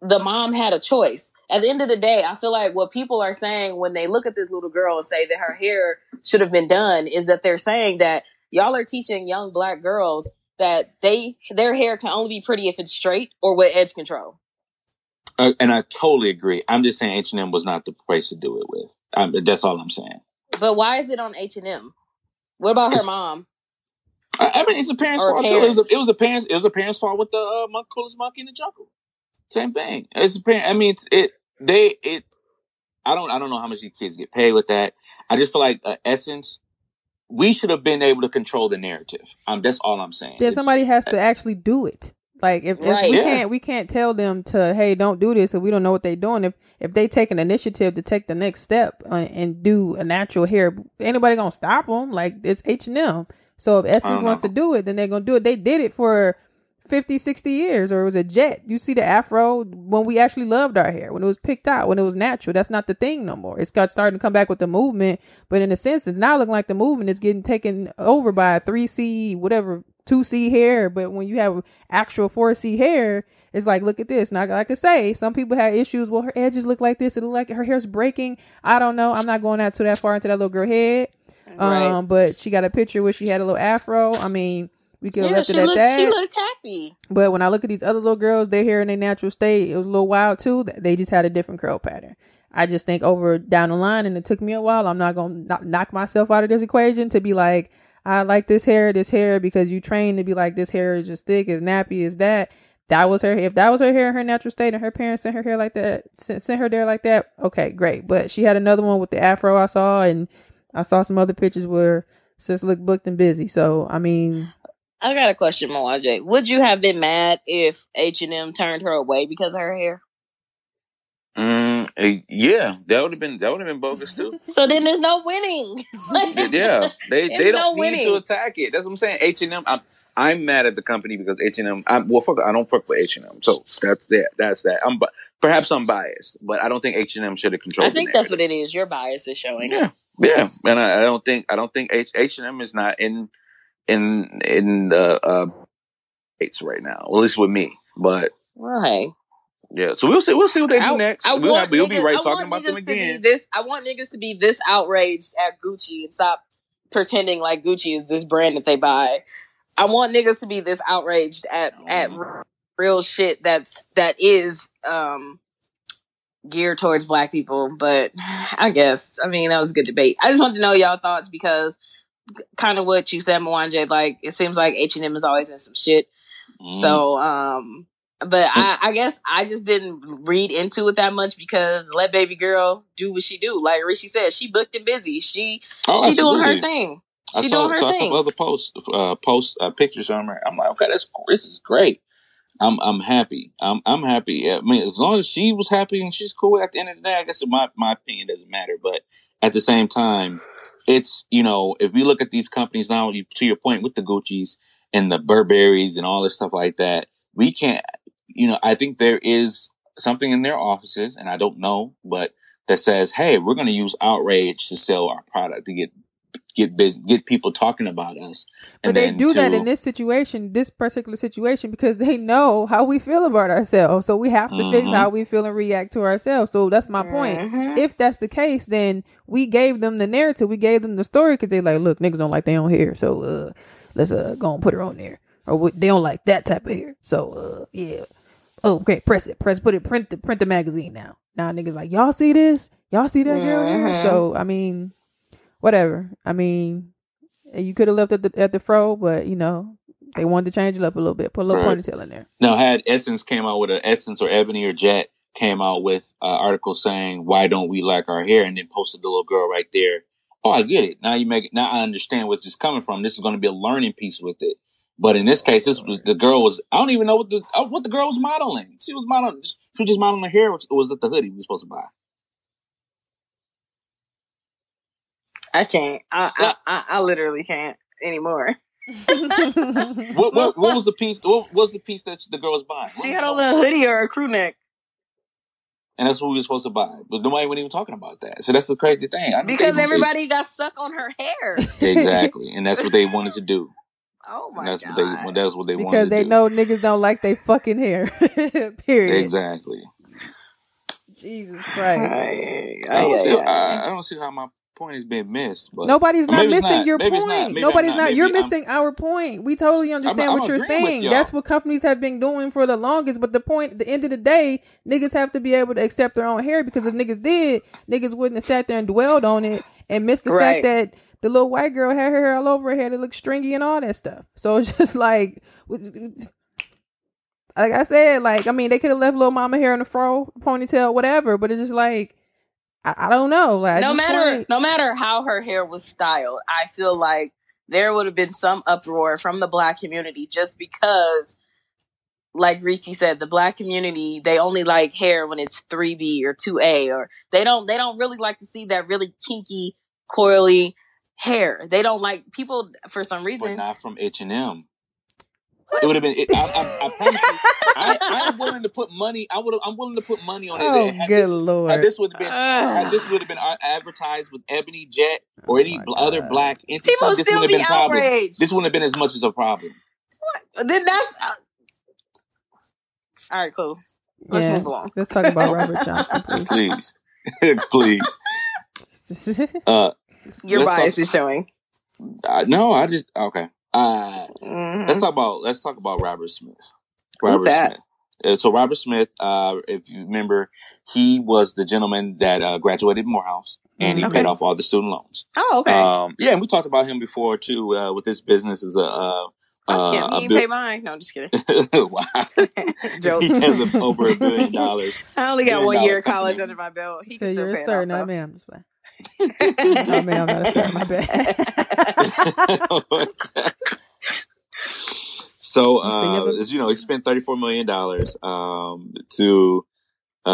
the mom had a choice. At the end of the day, I feel like what people are saying when they look at this little girl and say that her hair should have been done is that they're saying that y'all are teaching young black girls that they their hair can only be pretty if it's straight or with edge control. Uh, and I totally agree. I'm just saying H and M was not the place to do it with. Um, that's all I'm saying. But why is it on H and M? What about her mom? I, I mean, it's a parent's fault. It was, a, it was a parents. It was a parent's fault with the uh, coolest monkey in the jungle. Same thing. It's a parent. I mean, it's, it they it. I don't. I don't know how much these kids get paid with that. I just feel like uh, essence. We should have been able to control the narrative. Um, that's all I'm saying. Then somebody has to actually do it. Like if, if Right. we Yeah. can't we can't tell them to hey don't do this if we don't know what they're doing if if they take an initiative to take the next step uh, and do a natural hair anybody gonna stop them like it's H and M so if Essence wants to do it then they're gonna do it they did it for 50 60 years or it was a jet. You see the afro when we actually loved our hair when it was picked out when it was natural. That's not the thing no more. It's got starting to come back with the movement but in a sense it's now looking like the movement is getting taken over by 3c whatever 2c hair. But when you have actual 4c hair it's like look at this. Now like i say some people had issues. Well her edges look like this. It look like her hair's breaking. I don't know. I'm not going out too that far into that little girl head. Right. um but she got a picture where she had a little afro. I mean we could have Yeah, left she it at looked. that She looked happy. but when I look at these other little girls, their hair in their natural state, it was a little wild too. They just had a different curl pattern. I just think over down the line, and it took me a while. I'm not gonna knock, knock myself out of this equation to be like, I like this hair, this hair, because you trained to be like, this hair is just thick, as nappy as that. That was her. If that was her hair in her natural state, and her parents sent her hair like that, sent, sent her there like that, okay, great. But she had another one with the afro I saw, and I saw some other pictures where sis looked booked and busy. So I mean, I got a question, Moaje. Would you have been mad if H and M turned her away because of her hair? Mm, eh, yeah, that would have been that would have been bogus too. So then there's no winning. yeah, they they don't need winning. to attack it. That's what I'm saying. H and M. I'm I'm mad at the company because H and M. Well, fuck, I don't fuck with H and M. So that's that. That's that. I'm bi- perhaps I'm biased, but I don't think H and M should have controlled. I think that's what it is. Your bias is showing. Yeah, yeah, and I, I don't think I don't think H H and M is not in in in the uh, states right now. At least with me, but Right. yeah. So we'll see. We'll see what they do I, next. I we'll, have, we'll be right I talking about them niggas to be again. This I want niggas to be this outraged at Gucci and stop pretending like Gucci is this brand that they buy. I want niggas to be this outraged at at real shit that's that is um geared towards black people. But I guess I mean that was a good debate. I just wanted to know y'all thoughts because kind of what you said, Mwanje. Like it seems like H and M is always in some shit. Mm. So, um, but I, I guess I just didn't read into it that much because let baby girl do what she do. Like Rishi said, she booked and busy. She Oh, she doing her thing. I She saw, doing her saw thing. other posts, uh, posts, uh, pictures on her. I'm like, okay, that's this is great. I'm I'm happy. I'm I'm happy. I mean, as long as she was happy and she's cool. At the end of the day, I guess my my opinion doesn't matter. But at the same time, it's you know, if we look at these companies now, you, to your point with the Gucci's and the Burberrys and all this stuff like that, we can't. You know, I think there is something in their offices, and I don't know, but that says, "Hey, we're going to use outrage to sell our product to get get bus get people talking about us." But they then do that in this situation, this particular situation, because they know how we feel about ourselves. So we have to fix Mhm. how we feel and react to ourselves. So that's my point. Mhm. If that's the case, then we gave them the narrative, we gave them the story because they like, look, niggas don't like their own hair, so uh, let's uh go and put her on there, or they don't like that type of hair, so uh yeah, oh okay, press it, press, put it, print the print the magazine now. Now niggas like, y'all see this, y'all see that girl here. Mhm. So I mean, whatever. I mean, you could have left at the at the fro, but you know they wanted to change it up a little bit, put a little Right. ponytail in there. Now, had Essence came out with a Essence or Ebony or Jet came out with an article saying why don't we like our hair, and then posted the little girl right there. Oh, I get it. Now you make it. Now I understand where this is coming from. This is going to be a learning piece with it. But in this case, this was, the girl was. I don't even know what the uh, what the girl was modeling. She was modeling. She was just modeling her hair. Or was it the hoodie we were supposed to buy? I can't. I, I I I literally can't anymore. What what, what was the piece? What was the piece that the girl was buying? She had a little hoodie or a crew neck. and that's what we were supposed to buy. But nobody wasn't even talking about that. So that's the crazy thing. I Because think- everybody got stuck on her hair. exactly, and that's what they wanted to do. Oh my And that's god. what they. That's what they wanted because they do. know niggas don't like they fucking hair. Period. exactly. Jesus Christ. Ay, I don't, ay, see, ay, ay. I, I don't see how my point is being missed. But Nobody's not missing not. your Maybe point. not. Nobody's not. not. Maybe You're I'm- missing our point. We totally understand I'm what you're saying. That's what companies have been doing for the longest. But the point, the end of the day, niggas have to be able to accept their own hair because if niggas did, niggas wouldn't have sat there and dwelled on it and missed the Right. fact that the little white girl had her hair all over her head. It looked stringy and all that stuff. So it's just like, like I said, like I mean, they could have left little mama hair in a fro, ponytail, whatever. But it's just like. I, I don't know. Like no matter point- no matter how her hair was styled, I feel like there would have been some uproar from the black community just because like Reese said, the black community, they only like hair when it's 3B or 2A or they don't they don't really like to see that really kinky, coily hair. They don't like people for some reason. but reason. not from H and M. It would have been. It, I, I, I promise you. I, I am willing to put money. I would. I'm willing to put money on it. Oh, had good this, lord! Had this would have been. Ugh. Had this would have been uh, advertised with Ebony Jet or any my bl- other black entity. People this still wouldn't be have been a problem. outraged. This wouldn't have been as much as a problem. What? then that's uh, all right. Cool. Let's yeah. move along. Let's talk about Robert Johnson, Please, please. please. Uh, Your bias talk- is showing. uh, no, I just okay. Uh, Mhm. let's talk about let's talk about Robert Smith. Who's that? Smith. Uh, So Robert Smith, uh, if you remember, he was the gentleman that uh, graduated Morehouse and he Mhm. Okay. paid off all the student loans. Oh, okay. Um, yeah, and we talked about him before too uh, with his business as a. Uh, Fuck him. uh, He a ain't bill- pay mine. No, I'm just kidding. wow. Joke. he has over a billion dollars. I only got Billion one dollar year of college under my belt. He so can still you're pay a it sir, off, not though. ma'am. Just playing. no, ma'am, not a sir. My bad. so, So you uh, as you know, he spent thirty-four million dollars um, to uh,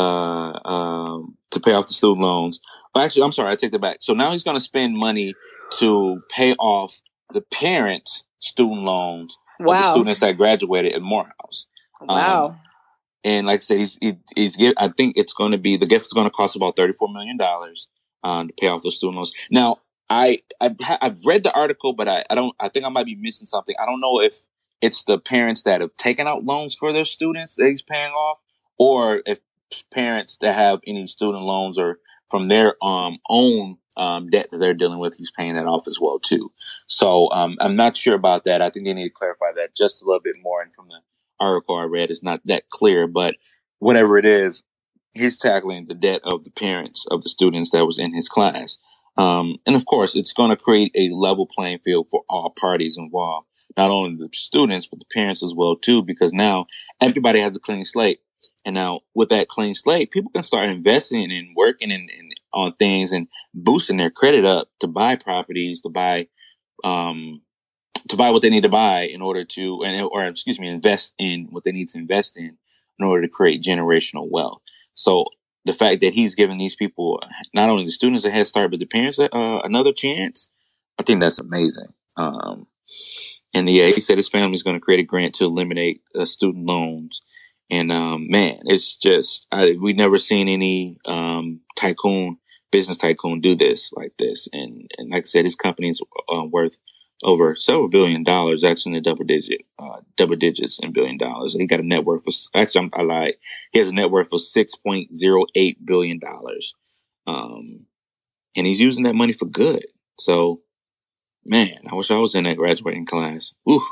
um, to pay off the student loans. Well, actually, I'm sorry, I take that back. So now he's going to spend money to pay off the parents' student loans of the Wow. students that graduated at Morehouse. Wow. And like I said, he's he, he's give. I think it's going to be the gift is going to cost about thirty four million dollars um, to pay off those student loans. Now, I I've, I've read the article, but I, I don't. I think I might be missing something. I don't know if it's the parents that have taken out loans for their students that he's paying off, or if parents that have any student loans or from their um own um debt that they're dealing with, he's paying that off as well too. So um, I'm not sure about that. I think they need to clarify that just a little bit more. And from the article I read, it's not that clear. But whatever it is, he's tackling the debt of the parents of the students that was in his class. Um, and of course, it's going to create a level playing field for all parties involved, not only the students but the parents as well too, because now everybody has a clean slate. And now with that clean slate, people can start investing and working and, in on things and boosting their credit up to buy properties, to buy, um, to buy what they need to buy in order to, and, or excuse me, invest in what they need to invest in in order to create generational wealth. So the fact that he's giving these people, not only the students a head start, but the parents uh, another chance, I think that's amazing. Um, and yeah, he said his family's going to create a grant to eliminate uh, student loans. And um, man, it's just I, we've never seen any um, tycoon, business tycoon, do this like this. And and like I said, his company's uh, worth over several billion dollars, actually in the double digit, uh, double digits in billion dollars. He got a net worth of actually I lied. He has a net worth of six point zero eight billion dollars, um, and he's using that money for good. So, man, I wish I was in that graduating class. Ooh,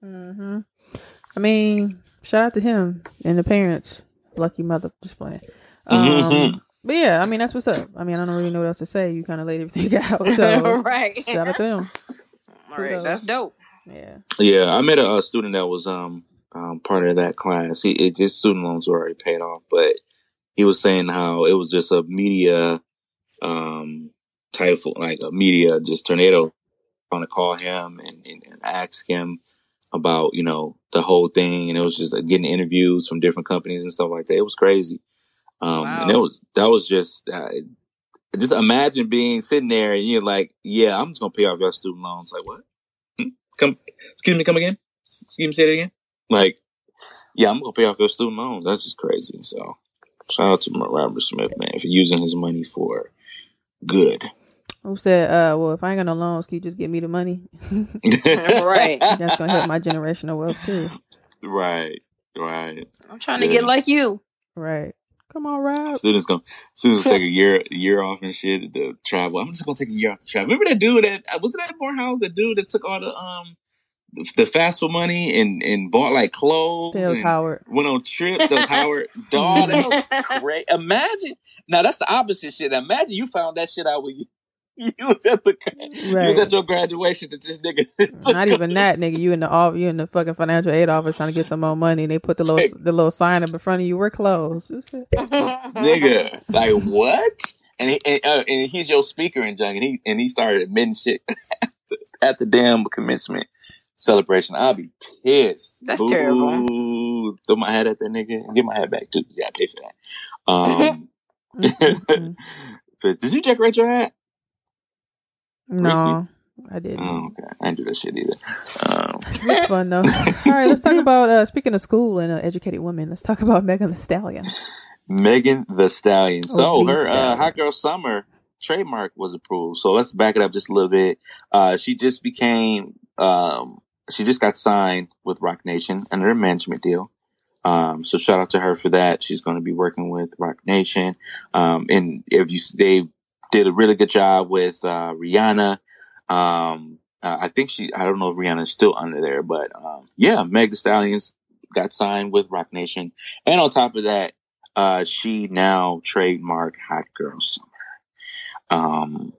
hmm I mean, shout out to him and the parents. Lucky mother, just playing. Um. But yeah, I mean that's what's up. I mean, I don't really know what else to say. You kind of laid everything out. So right. shout out to him. All right. That's dope. Yeah. Yeah, I met a, a student that was um, um part of that class. He it, his student loans were already paid off, but he was saying how it was just a media um typhoon, like a media just tornado, trying to call him and, and, and ask him about you know the whole thing, and it was just like, getting interviews from different companies and stuff like that. It was crazy, um, and it was that was just. Uh, just imagine being sitting there and you're like, yeah, I'm just gonna pay off your student loans. Like what? Hmm? Come, excuse me, come again? Excuse me, say it again. Like, yeah, I'm gonna pay off your student loans. That's just crazy. So, Shout out to Robert Smith, man, for using his money for good. Who said, uh, well, if I ain't got no loans, can you just give me the money? right. That's gonna help my generational wealth too. Right, right. I'm trying to get like you. Right. Come on, Rob. Students gonna students gonna take a year year off and shit to travel. I'm just gonna take a year off to travel. Remember that dude that uh, was that Morehouse? The dude that took all the um the, the FAFSA money and and bought like clothes. That Howard. Went on trips. That Howard. Dog, that was great. Imagine now that's the opposite shit. Imagine you found that shit out when you. You was at the you was at your graduation that this nigga Not even that, nigga. You in the off, you in the fucking financial aid office trying to get some more money. And they put the little the little sign up in front of you. We're closed. nigga. Like what? And he, and, uh, and he's your speaker and junk, and he and he started admitting shit at the damn commencement celebration. I'll be pissed. That's terrible. Throw my hat at that nigga. Get my hat back too. Yeah, I pay for that. Um, Mm-mm. but did you decorate your hat? No, I didn't. Oh, okay. I didn't do that shit either. Um, It's fun though. All right, let's talk about uh, speaking of school and uh, educated women. Let's talk about Megan Thee Stallion. Megan Thee Stallion. So Oh, the her uh, Hot Girl Summer trademark was approved. So let's back it up just a little bit. Uh, she just became, um, she just got signed with Roc Nation under a management deal. Um, so shout out to her for that. She's going to be working with Roc Nation. Um, and if you, they did a really good job with, uh, Rihanna. Um, uh, I think she, I don't know if Rihanna is still under there, but, um, yeah, Meg the Stallions got signed with Roc Nation. And on top of that, uh, she now trademarked Hot Girl Summer. Um,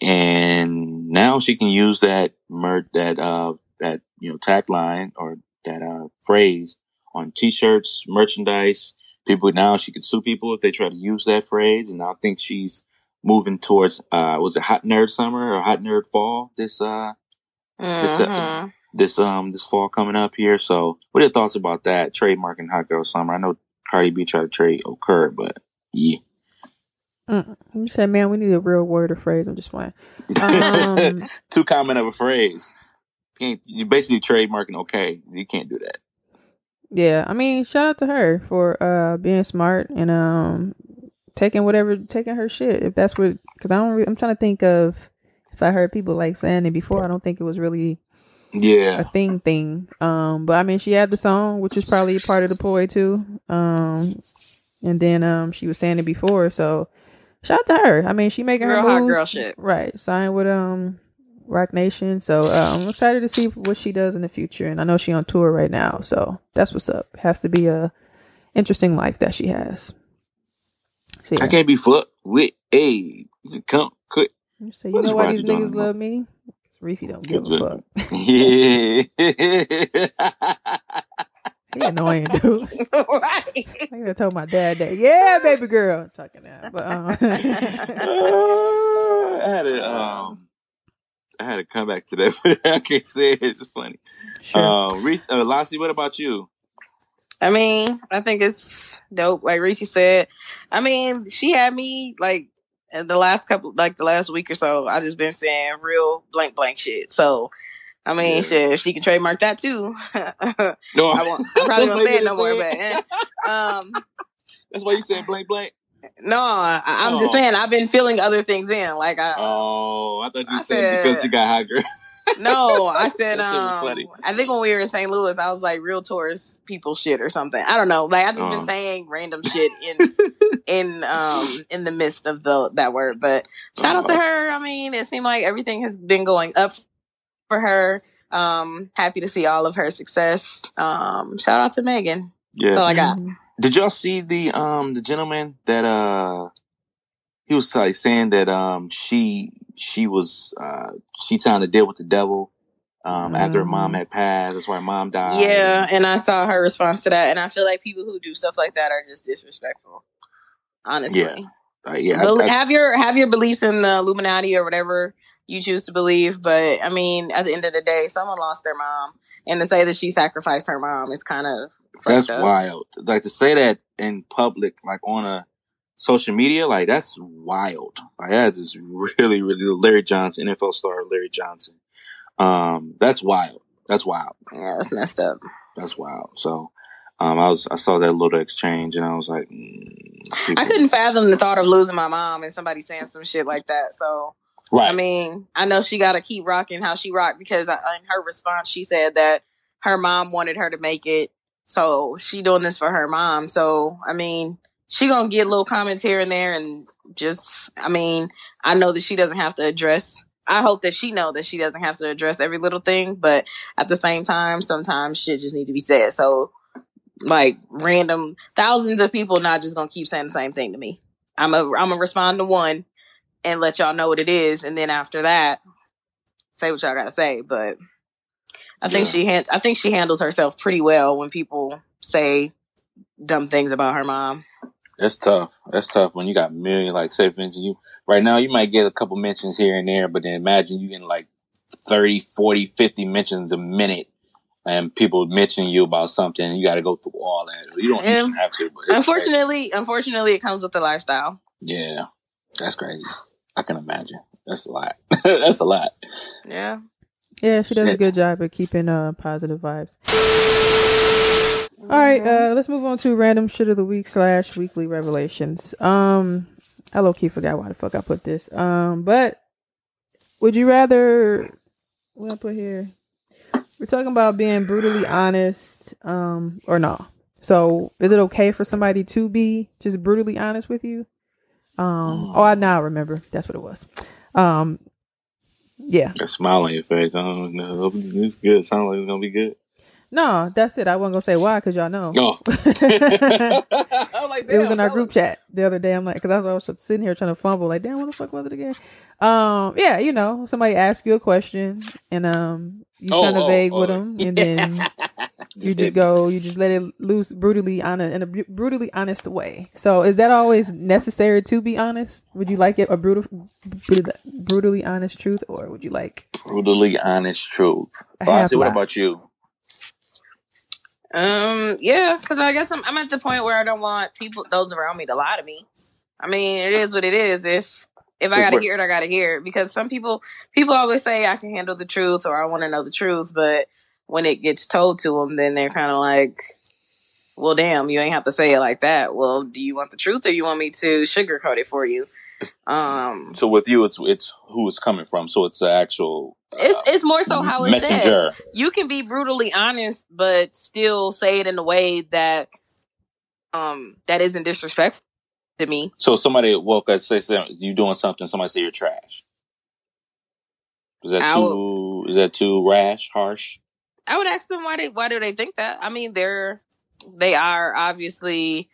and now she can use that mer- that, uh, that, you know, tagline or that, uh, phrase on t-shirts, merchandise. People now she could sue people if they try to use that phrase. And I think she's moving towards, uh, was it Hot Nerd Summer or Hot Nerd Fall this, uh, this, uh, Mhm. this, um, this fall coming up here. So what are your thoughts about that? Trademarking Hot Girl Summer. I know Cardi B tried to trade Okurrr, but yeah. Mm. You said, man, we need a real word or phrase. I'm just playing. Um, Too common of a phrase. Can't you basically trademarking okay. You can't do that. Yeah, I mean, shout out to her for uh being smart and um taking whatever taking her shit if that's what because I don't re- I'm trying to think of if I heard people like saying it before I don't think it was really yeah. a thing thing. Um but I mean she had the song which is probably a part of the ploy too. Um and then um she was saying it before so shout out to her. I mean she making her Real hot moves. girl shit. right signed with um Roc Nation so uh, I'm excited to see what she does in the future and I know she on tour right now so that's what's up. Has to be a interesting life that she has I can't be fucked with a come quick. so you What know why these niggas love me Reese don't give a fuck Yeah. he annoying dude right. I gotta tell my dad that. Yeah, baby girl. I'm talking now, but um, I had a um I had to come back to that, but I can't say it. It's funny. sure. Um, Reese, uh, Lassie, what about you? I mean, I think it's dope. Like Reese said, I mean, she had me like in the last couple, like the last week or so. I just been saying real blank blank shit. So, I mean, Yeah. shit, she can trademark that too. No, I won't. I probably won't say it no more. said- But eh. um, That's why you said blank blank. no, I, I'm just Oh. saying I've been filling other things in. Like I, Oh, I thought you I said, because you got hot girl. No, I said That shit was um. I think when we were in St. Louis, I was like real tourist people shit or something. I don't know. Like I've just Uh. been saying random shit in in um in the midst of the that word. But shout out to Uh-huh. her. I mean, it seemed like everything has been going up for her. Um happy to see all of her success. Um shout out to Megan. That's all I got. Did y'all see the um the gentleman that uh he was like saying that um she she was uh she trying to deal with the devil um after her mom Mm. had passed. That's why her mom died. Yeah, and I saw her response to that and I feel like people who do stuff like that are just disrespectful. Honestly. Yeah. Uh, yeah. Bel- I- have your have your beliefs in the Illuminati or whatever you choose to believe, but I mean, at the end of the day, someone lost their mom, and to say that she sacrificed her mom is kind of That's up. wild. Like to say that in public, like on a social media, like that's wild. Like that is really, really Larry Johnson, NFL star Larry Johnson. Um, that's wild. That's wild. Yeah, that's messed up. That's wild. So, Um, I was I saw that little exchange and I was like, mm, I couldn't fathom the thought of losing my mom and somebody saying some shit like that. So right. I mean, I know she got to keep rocking how she rocked because I, in her response, she said that her mom wanted her to make it, so she doing this for her mom. So I mean, she gonna get little comments here and there, and just I mean, I know that she doesn't have to address. I hope that she know that she doesn't have to address every little thing, but at the same time, sometimes shit just need to be said. So like random thousands of people not just gonna keep saying the same thing to me. I'm a I'm gonna respond to one and let y'all know what it is, and then after that, say what y'all gotta say. But I think Yeah. she han- I think she handles herself pretty well when people say dumb things about her mom. That's tough. That's tough when you got millions, like say for instance, you right now you might get a couple mentions here and there, but then imagine you getting like 30, 40, 50 mentions a minute and people mention you about something and you got to go through all that. You don't you Yeah. shouldn't have to, but it's Unfortunately, unfortunately, it comes with the lifestyle. yeah, that's crazy. I can imagine. That's a lot. that's a lot. Yeah. Yeah, she does a good job of keeping uh positive vibes. All right, uh, let's move on to random shit of the week slash weekly revelations. Um, I low key forgot why the fuck I put this. Um, but would you rather? What I put here? We're talking about being brutally honest, um, or no. So, is it okay for somebody to be just brutally honest with you? Um, oh, I now remember. That's what it was. Um, yeah. Got a smile on your face. Oh no, it's good. Sounds like it's gonna be good. No, that's it. I wasn't gonna say why because y'all know. Oh. Like, it was in our group chat the other day. I'm like, because I was, I was sitting here trying to fumble, like, damn, what the fuck was it again? Um, yeah, you know, somebody asks you a question and um, you Oh, kind of oh, vague oh. with them, and then you just go, you just let it loose brutally honest in a bru- brutally honest way. So, is that always necessary to be honest? Would you like it a brutal, brutally honest truth, or would you like? brutally honest truth. Bossy, half what about you? Um, yeah, because I guess I'm, I'm at the point where I don't want people, those around me, to lie to me. I mean, it is what it is. If if I gotta hear it, I gotta hear it. Because some people, people always say I can handle the truth or I want to know the truth, but when it gets told to them, then they're kind of like, "Well, damn, you ain't have to say it like that." Well, do you want the truth or you want me to sugarcoat it for you? Um, So with you, it's it's who it's coming from. So it's the actual it's it's more so how it's said. you can be brutally honest but still say it in a way that um that isn't disrespectful to me So somebody woke up, say something, you doing something, somebody say you're trash. Is that too? Is that too rash, harsh? i would ask them why they why do they think that i mean they're they are obviously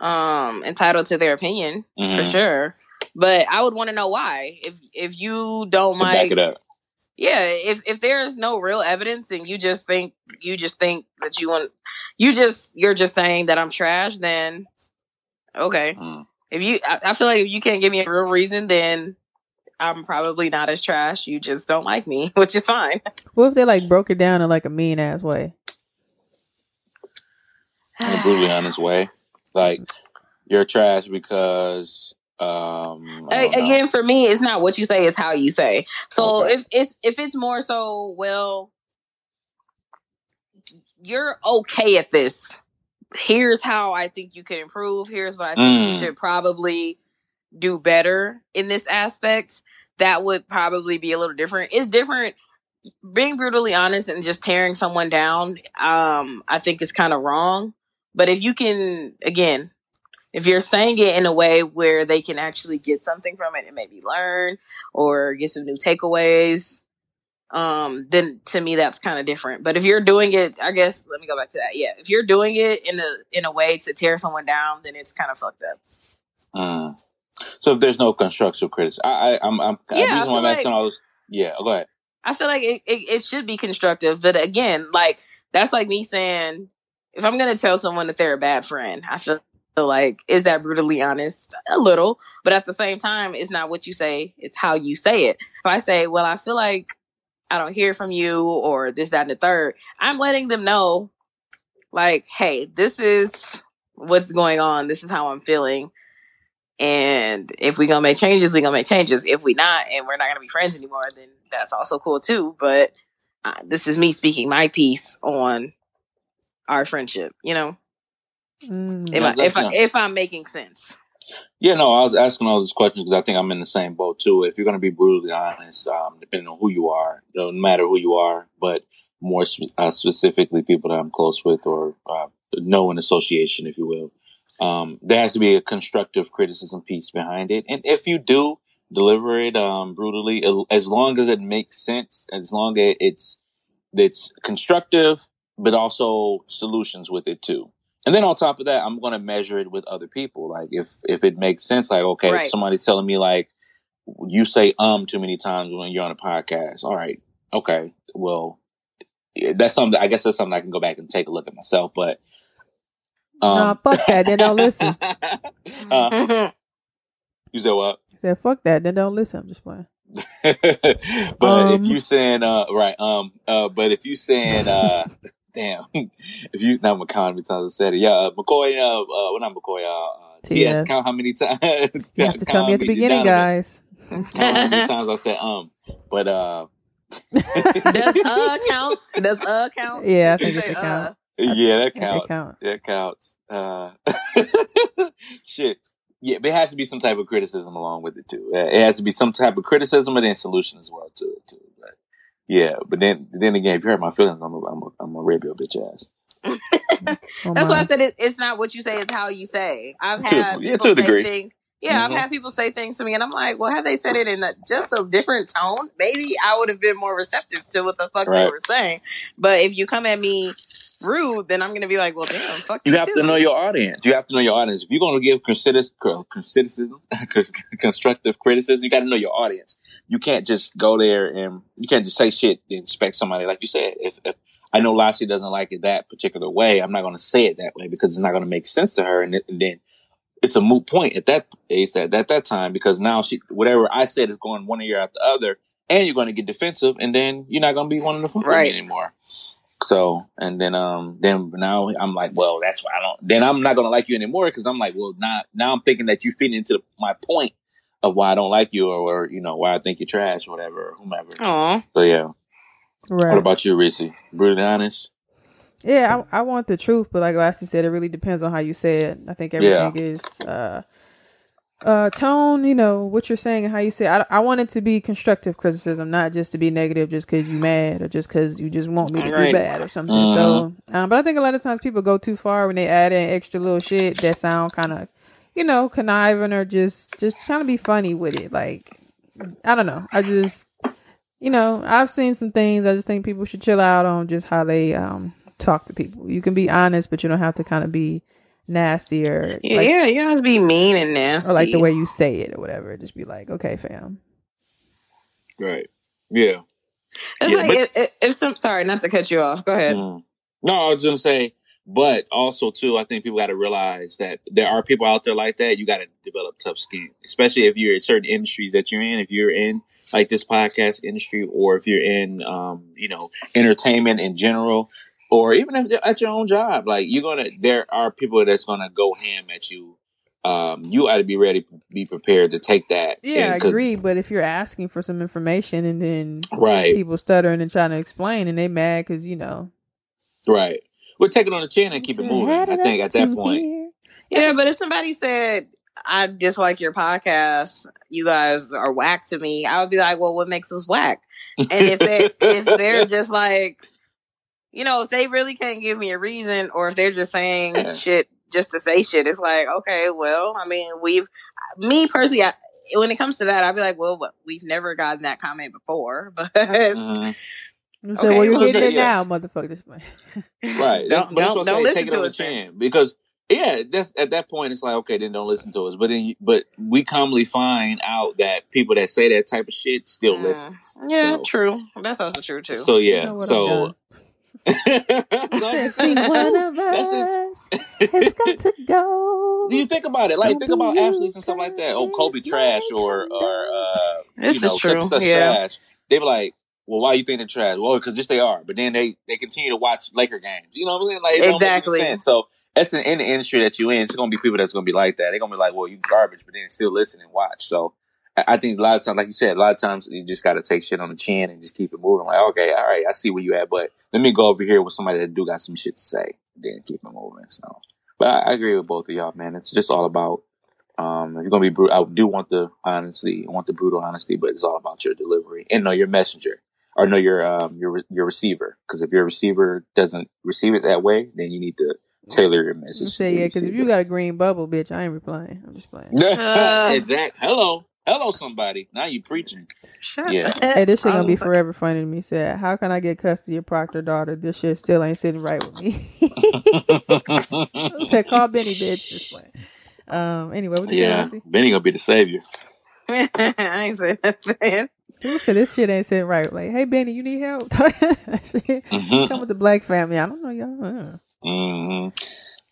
um entitled to their opinion for Mhm. sure but i would want to know why if if you don't To back like it up. yeah if if there's no real evidence and you just think you just think that you want you just you're just saying that i'm trash then okay Mm. if you I, I feel like if you can't give me a real reason then i'm probably not as trash you just don't like me which is fine What if they like broke it down in like a mean ass way? In a brutally honest way, like you're trash because um. I A- don't know. again for me it's not what you say it's how you say so Okay. if it's if it's more so well you're okay at this here's how i think you can improve here's what i think you Mm. should probably do better in this aspect that would probably be a little different it's different being brutally honest and just tearing someone down um i think is kind of wrong but if you can again if you're saying it in a way where they can actually get something from it and maybe learn or get some new takeaways um then to me that's kind of different but if you're doing it i guess let me go back to that yeah if you're doing it in a in a way to tear someone down then it's kind of fucked up Mm. So if there's no constructive criticism, I, I I'm I'm Yeah, I the reason why feel I'm asking like- all those. Yeah, go ahead. I feel like it, it, it should be constructive, but again, like that's like me saying if I'm gonna tell someone that they're a bad friend, I feel like is that brutally honest? A little, but at the same time, it's not what you say; it's how you say it. If I say, "Well, I feel like I don't hear from you," or this, that, and the third, I'm letting them know, like, "Hey, this is what's going on. This is how I'm feeling." And if we gonna make changes, we gonna make changes. If we not, and we're not gonna be friends anymore, then that's also cool too. But uh, this is me speaking my piece on our friendship. You know, Mm. if Yeah, I, that's if I, not- if I'm making sense. Yeah, no, I was asking all these questions because I think I'm in the same boat too. If you're going to be brutally honest, um, depending on who you are, no matter who you are, but more spe- uh, specifically people that I'm close with or uh, know in association, if you will, um, there has to be a constructive criticism piece behind it. And if you do deliver it um, brutally, as long as it makes sense, as long as it's it's constructive, but also solutions with it too. And then on top of that, I'm going to measure it with other people. Like if, if it makes sense, like, okay, Right. if somebody's telling me like, you say um too many times when you're on a podcast. All right. Okay. Well, that's something, I guess that's something I can go back and take a look at myself, but. Nah, fuck that. Then don't listen. uh, Mhm. you said what? I said fuck that. Then don't listen. I'm just playing. but Um. if you saying uh right um uh but if you saying uh damn if you not McCoy how many times I said it yeah uh, McCoy uh, uh well not McCoy uh, uh TS TS. count how many times You have to tell me at the beginning, guys. count how many times I said um but uh Does uh count? Does uh count? Yeah, I You think it say, should uh. count. yeah that Yeah, it counts counts. that counts uh shit yeah but it has to be some type of criticism along with it too Uh, it has to be some type of criticism and then solution as well to it too but yeah but then then again if you hurt my feelings I'm a, I'm a, I'm a rip your bitch ass Oh, That's why I said it, it's not what you say; it's how you say. I've To- had yeah, people to a say degree. things. Yeah, Mhm. I've had people say things to me, and I'm like, "Well, had they said it in a, just a different tone, maybe I would have been more receptive to what the fuck they were saying." But if you come at me rude, then I'm gonna be like, "Well, damn, fuck You you." have too. to know your audience. You have to know your audience. If you're going to give consider, criticism, constructive criticism, you got to know your audience. You can't just go there and you can't just say shit and expect somebody, like you said, if, if I know Lassie doesn't like it that particular way, I'm not going to say it that way because it's not going to make sense to her. And, it, and then it's a moot point at that age, at, at that time, because now she, whatever I said is going one ear after the other and you're going to get defensive and then you're not going to be one of the Right. anymore. So, and then, um, then now I'm like, well, that's why I don't, then I'm not going to like you anymore. Cause I'm like, well, now, now I'm thinking that you fit into my point of why I don't like you or, or, you know, why I think you're trash or whatever, or whomever. Aw. So yeah. Right. What about you, Reese? Brutally honest? Yeah, I, I want the truth, but like Lassie said, it really depends on how you say it. I think everything is uh, uh, tone. You know what you're saying and how you say. It. I I want it to be constructive criticism, not just to be negative, just because you mad or just because you just want me to Right. do bad or something. So, um, but I think a lot of times people go too far when they add in extra little shit that sound kind of, you know, conniving or just just trying to be funny with it. Like, I don't know. I just you know, I've seen some things. I just think people should chill out on just how they um talk to people. You can be honest, but you don't have to kind of be nasty or Yeah, like, yeah, you don't have to be mean and nasty. or like the way you say it or whatever. Just be like, okay, fam. Right. Yeah. It's Yeah, like but- if, if, if some. Sorry, not to cut you off. Go ahead. Mm. No, I was gonna say, but also too, I think people got to realize that there are people out there like that. You got to develop tough skin, especially if you're in certain industries that you're in. If you're in like this podcast industry, or if you're in, um, you know, entertainment in general, or even if at your own job, like you're gonna, there are people that's gonna go ham at you. Um, you ought to be ready, be prepared to take that. Yeah, And I 'cause- agree. But if you're asking for some information and then Right, people stuttering and trying to explain and they mad because you know right. We'll take it on the chin and keep it moving. I think at that point. Here. Yeah, but if somebody said, I dislike your podcast, you guys are whack to me, I would be like, well, what makes us whack? And if they if they're just like, you know, if they really can't give me a reason, or if they're just saying Yeah. shit just to say shit, it's like, okay, well, I mean, we've me personally, I, when it comes to that, I'd be like, well, what- we've never gotten that comment before, but Mhm. You say, Okay, well, you're getting it yeah. now, motherfucker. Right. Don't- That's- but that's don't- what don't I'm saying. listen Take to on the us then. chin because yeah, that's at that point it's like okay, then don't listen to us. But then, you, but we commonly find out that people that say that type of shit still Mm. listens. yeah, So, true. That's also true too. so yeah, You know what, I'm so. Done. No, I'm just See, saying, one of us it. has got to go. Do you think about it? Like think about athletes and stuff like that. Oh, Kobe trash or or uh, This you know, is true. such Yeah. trash. They were like, well, why you think they're trash? Well, because just they are. But then they they continue to watch Laker games. You know what I'm saying? Like it don't make Exactly. sense. So that's an, in the industry that you in. It's gonna be people that's gonna be like that. They're gonna be like, well, you garbage, but then still listen and watch. So I I think a lot of times, like you said, a lot of times you just got to take shit on the chin and just keep it moving. Like, okay, all right, I see where you at, but let me go over here with somebody that do got some shit to say. then keep it moving. So, but I, I agree with both of y'all, man. It's just all about um, if you're gonna be brutal. I do want the honesty, I want the brutal honesty, but it's all about your delivery and know your messenger or know your um your your receiver. Because if your receiver doesn't receive it that way, then you need to tailor your You message. say yeah, because if you got a green bubble, bitch, I ain't replying. I'm just playing. Uh. exact. Hello, hello, somebody. Now you preaching. Shut Yeah. up. Hey, this shit gonna be like- forever funny to me. Said, how can I get custody of Proctor daughter? This shit still ain't sitting right with me. said, call Benny, bitch. Just playing. Um. Anyway, what yeah, say, Benny gonna be the savior. I ain't saying nothing. Who said this shit ain't sitting right? Like, hey Benny, you need help? Shit. Mhm. Come with the black family. I don't know y'all. Uh.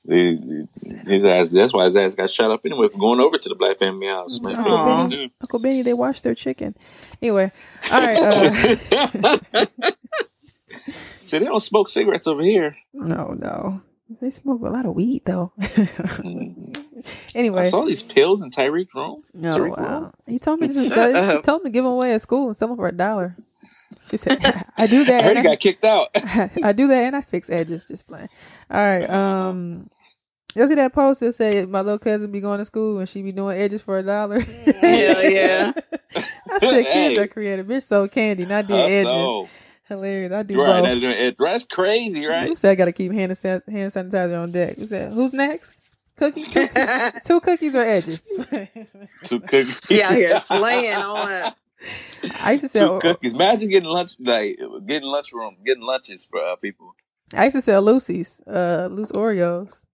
His ass. That's why his ass got shot up anyway for going over to the black family house. Man, Uncle Benny, Uncle Benny, they washed their chicken. Anyway, all right. Uh, See, they don't smoke cigarettes over here. no, no, they smoke a lot of weed though. anyway, I anyway, saw these pills in Tyreek room. no, Tariq room. He told me to just, Shut he told me to give them away at school and sell them for a dollar. She said, "I do I that. heard he and I- got kicked out. I do that and I fix edges. Just playing. All right. Um, you see that post that said my little cousin be going to school and she be doing edges for a dollar? Hell yeah. I said kids Hey. are creative. Bitch sold candy, not did edges. Hustle. Hilarious. I do right. both. That's, that's crazy, right? Who said I got to keep hand, san- hand sanitizer on deck? Who said who's next? Cookie, two, two cookies or edges? Two cookies. she out here slaying on. I used to Two sell. cookies. Imagine getting lunch, like getting lunchroom, getting lunches for uh, people. I used to sell Lucy's, uh, loose Oreos.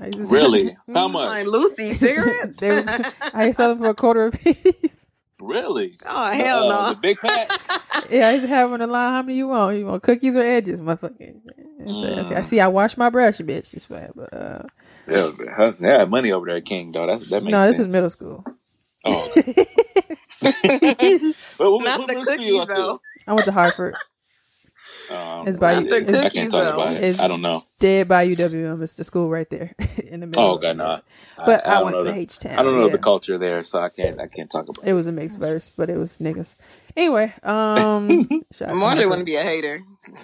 I used to sell- Really? How Mhm. much? Like Lucy cigarettes. They was- I used to them for a quarter a piece. Really? oh hell Uh, no. The big pack. Yeah, I used to have on the line. How many you want? You want cookies or edges, motherfucker? And say, okay, I Mm. see. I wash my brush, bitch. Just fine, but uh, Yeah, Hudson, they had money over there, at King. Though that's that makes no, sense. this was middle school. Oh, okay. But what- Not what the middle you cookies though. I went to Hartford. Um, It's by Not the I can't talk about it. It's I don't know. Dead by UWM. It's the school right there in the middle. Oh, god, okay, it. no. But I, don't went to H Town. I don't know yeah. the culture there, so I can't. I can't talk about. It It was a mixed verse, but it was niggas. Anyway, um, shout out to Marjorie Michael. want to be a hater.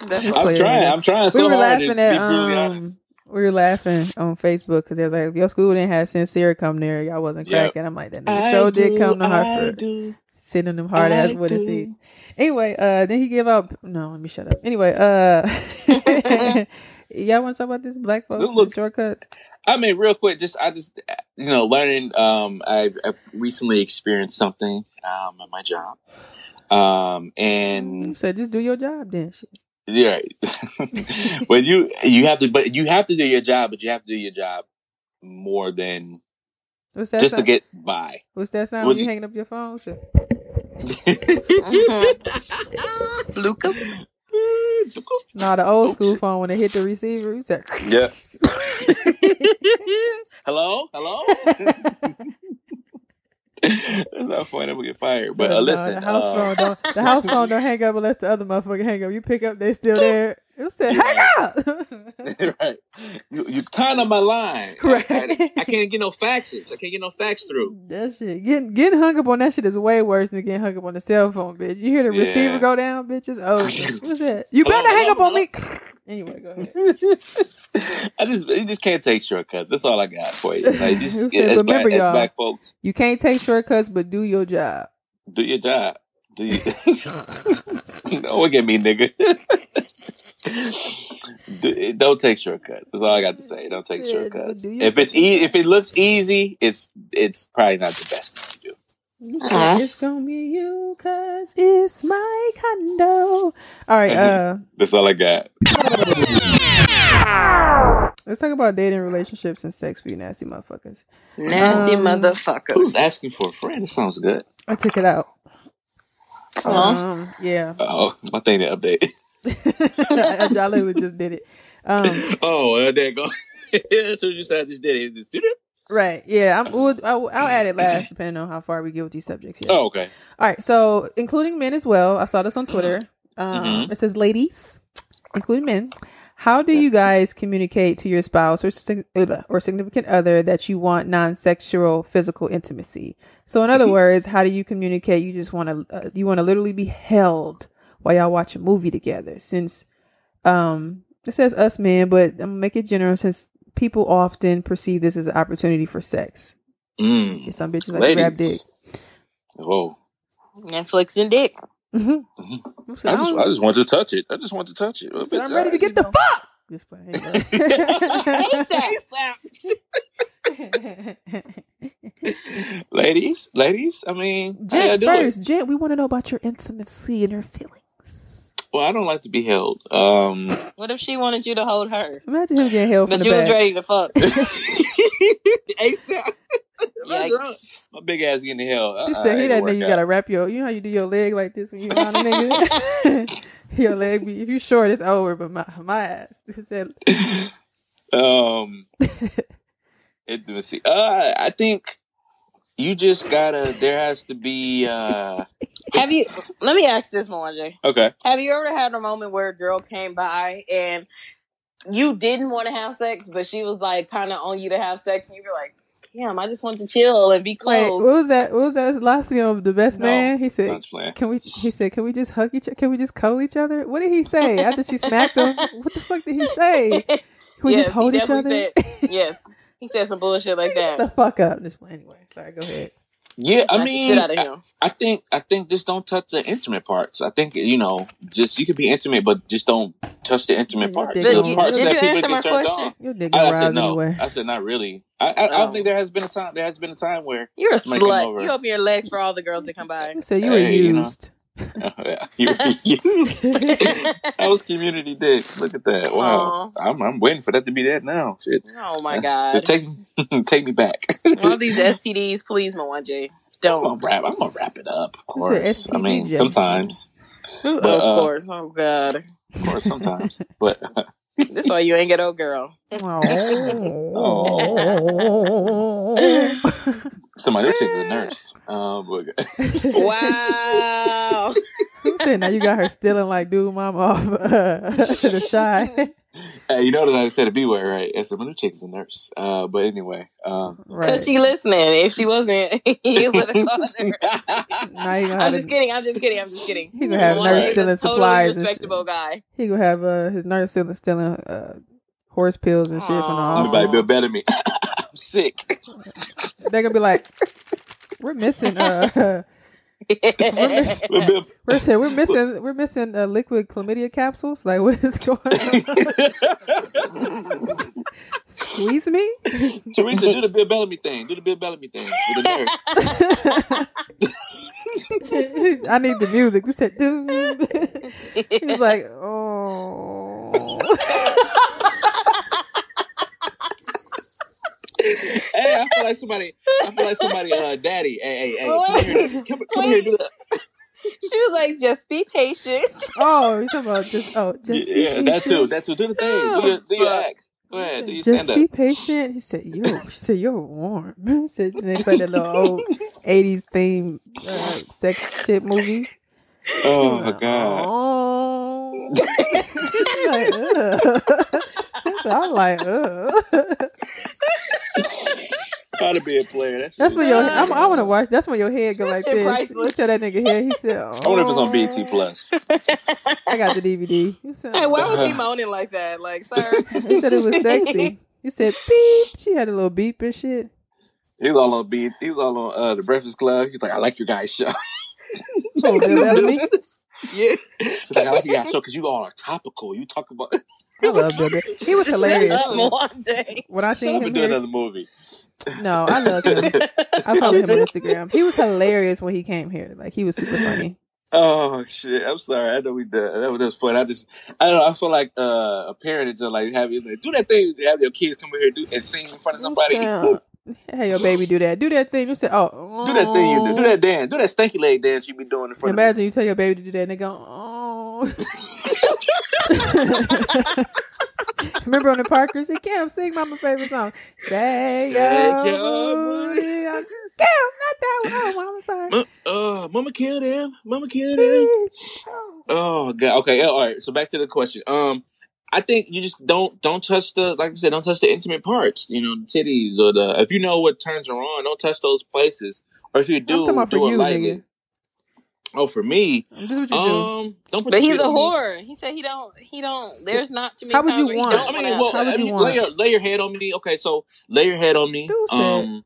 That's I'm Clear, trying. nigga. I'm trying we so were hard laughing at um, we were laughing on Facebook because they was like, if your school didn't have sincere come there, y'all wasn't Yep. cracking. I'm like, that nigga show did come to Hartford, sitting in them hard ass wooden seats. Anyway, uh, then he give out. No, let me shut up. Anyway, uh, y'all want to talk about this black folks Look- shortcuts? I mean, real quick, just I just you know learning. Um, I've, I've recently experienced something um at my job, um, and So just do your job then. Shit. yeah, when you you have to, but you have to do your job, but you have to do your job more than What's that? just to sound? get by. What's that sound you you- hanging up your phone? Luca. No, the old school phone when they hit the receiver. You said, Yeah. Hello, hello. That's not funny. We get fired. But uh, no, listen, the house uh, phone don't. The house phone don't hang up unless the other motherfucker hang up. You pick up, they still there. It said, hang up. right. You, you tying on my line. Right. I, I, I can't get no faxes. I can't get no fax through. that shit, getting getting hung up on that shit is way worse than getting hung up on the cell phone, bitch. You hear the Yeah. receiver go down, bitch. It's over. What's that? You Hello, better hang hello, up on me. Anyway, go ahead. I just you just can't take shortcuts. That's all I got for you. Like, just, Who said, as, remember, black, y'all. black folks, You can't take shortcuts, but do your job. do your job. Do you? don't look at me, nigga. Do- don't take shortcuts. That's all I got to say. Don't take Yeah, shortcuts. do If it's e- if it looks easy, it's it's probably not the best thing to do. You said It's gonna be you, cause it's my condo. All right, uh, That's all I got. let's talk about dating, relationships, and sex for you nasty motherfuckers. Nasty Um, motherfucker. Who's asking for a friend? It sounds good. I took it out. Aw. Um, yeah, Oh, my thing to update. I, I just did it. Um, oh, uh, there you go. That's what you said. I just did it. Just did it. right, yeah, I'm. We'll, I'll, I'll add it last, depending on how far we get with these subjects. Here. Oh, okay. All right, so including men as well. I saw this on Twitter. Um, Mhm. It says, "Ladies, including men, how do you guys communicate to your spouse or sig- uh, or significant other that you want non-sexual physical intimacy? So, in other words, how do you communicate? You just want to uh, you want to literally be held while y'all watch a movie together. Since um, It says us men, but I'm gonna make it general since people often perceive this as an opportunity for sex. Mm. Some bitches like to grab dick. Ladies. Oh, Netflix and dick. Mhm. Mhm. Who said, I just, I'm, I just want to touch it. I just want to touch it. who said, I'm ready to get the fuck. Just play. ladies, ladies. I mean, Jen, first, Jen, we want to know about your intimacy and your feelings. Well, I don't like to be held. Um, What if she wanted you to hold her, Imagine him getting held from but the you was back. ready to fuck? ASAP. Yikes! My big ass getting hell. You Uh, said he that gonna nigga. You gotta wrap your. You know how you do your leg like this when you around a nigga. your leg be if you short, it's over. But my my ass. He said, out. Um, intimacy. Uh, I think you just gotta. There has to be. uh Have you? Let me ask this one, Jay. Okay. Have you ever had a moment where a girl came by and you didn't want to have sex, but she was like kind of on you to have sex, and you were like, "Damn, I just want to chill and be "Wait, close." what was that? What was that last of the best No, man?" He said, "Can we?" He said, "Can we just hug each? Can we just cuddle each other?" What did he say after she smacked him? What the fuck did he say? Can we Yes, just hold each other? definitely yes, he said some bullshit like that. Shut the fuck up. Just anyway. Sorry. Go ahead. Yeah, I Smack the mean, shit out of I, him. I think I think just don't touch the intimate parts. I think you know, just you can be intimate, but just don't touch the intimate parts. dick The don't- parts Did that you answer my question? on. Your dick I, I said no. anyway. I said not really. I, I, I Oh. don't think there has been a time. There has been a time where You're a slut. You open your legs for all the girls that come by. So you were Hey, you know. Used. yeah, you were used. that was community day. Look at that. Wow. I'm I'm waiting for that to be that now. Shit. Oh my So god! take take me back. All these STDs, please, Mwanje. I'm gonna Don't. wrap. I'm gonna wrap it up. Of course. I mean, STD. sometimes. of But, uh, course. Oh god. Of course, sometimes. But This why you ain't get old girl. Oh. oh. somebody else is a nurse. Um, but, Wow. Who said now you got her stealing like dude mom off uh, the shy? hey, you know that I said a B word, right? I said my new chick is a nurse. Uh, but anyway, um, Cause right. she listening. If she wasn't, you would have called her. now I'm just kidding. I'm just kidding. I'm just kidding. He gonna have Mwanje nurse is a stealing totally supplies and respectable guy. he gonna have uh, his nurse stealing stealing uh, horse pills and shit from the Aw. everybody office. feel better than me. I'm sick. They're gonna be like, we're missing uh, we're missing. Little bit- We're, missing we're missing uh, liquid chlamydia capsules. Like what is going on? Squeeze me? Teresa, do the Bill Bellamy thing. Do the Bill Bellamy thing with the nurse. I need the music. We said, dude. He was like, oh. Hey, I feel like somebody. I feel like somebody. Uh, daddy. Hey, hey, hey. Come here. Come, come here. Do that. She was like, "Just be patient." Oh, you talking about just oh just be yeah, that too. That too. Do the thing. Do your, do your act. Go ahead. Do your stand up. Just stand be up. patient. He said, "You." she said, "You're warm." He said, "They played that little old '80s theme uh, sex shit movie." Oh my god. Oh, like, ugh. I'm like, ugh. How to be a player. That That's when your I'm, I want to watch. That's when your head go That like shit this. You priceless. tell that nigga here. He said, oh, I wonder if it's on BET Plus. I got the DVD. You said, Hey, why was he moaning like that? Like, sir. He said it was sexy. You said beep. She had a little beep and shit. He was all on beat. He was all on uh, the Breakfast Club. He's like, I like your guys' show. Oh, Bill Bellamy. yeah. He's like, I like your guys' show because you all are topical. You talk about. I love Bill Bellamy. He was hilarious. Shut up, Mwanje. When I Shut seen up him and do here, another movie. no, I love him. I follow him on Instagram. He was hilarious when he came here. Like he was super funny. Oh shit! I'm sorry. I know we did. That was, that was fun. I just, I don't know. I feel like uh, a parent is just like have you like do that thing. To have your kids come in here do, and sing in front of somebody. Hey, your baby, do that. Do that thing. You said, oh, do that thing you do. Do that dance. Do that stanky leg dance you be doing in front of." Imagine you tell your baby to do that and they go, oh. Remember on the Parkers? He can't sing my favorite song. Shake, Shake your your booty. booty. Damn, not that one. Oh, I'm sorry. Mo- Uh, mama killed him. Mama killed him. Oh god. Okay. All right. So back to the question. Um, I think you just don't don't touch the like I said, don't touch the intimate parts. You know, the titties or the if you know what turns her on, don't touch those places. Or if you do, I'm talking about do for it you, lightly. nigga. Oh, for me, This is what you do. um, don't put. But he's a on me. whore. He said he don't. He don't. There's not too many How would you where want- I mean, well, How would I you want? lay your lay your head on me. Okay, so lay your head on me. Dude said- Um,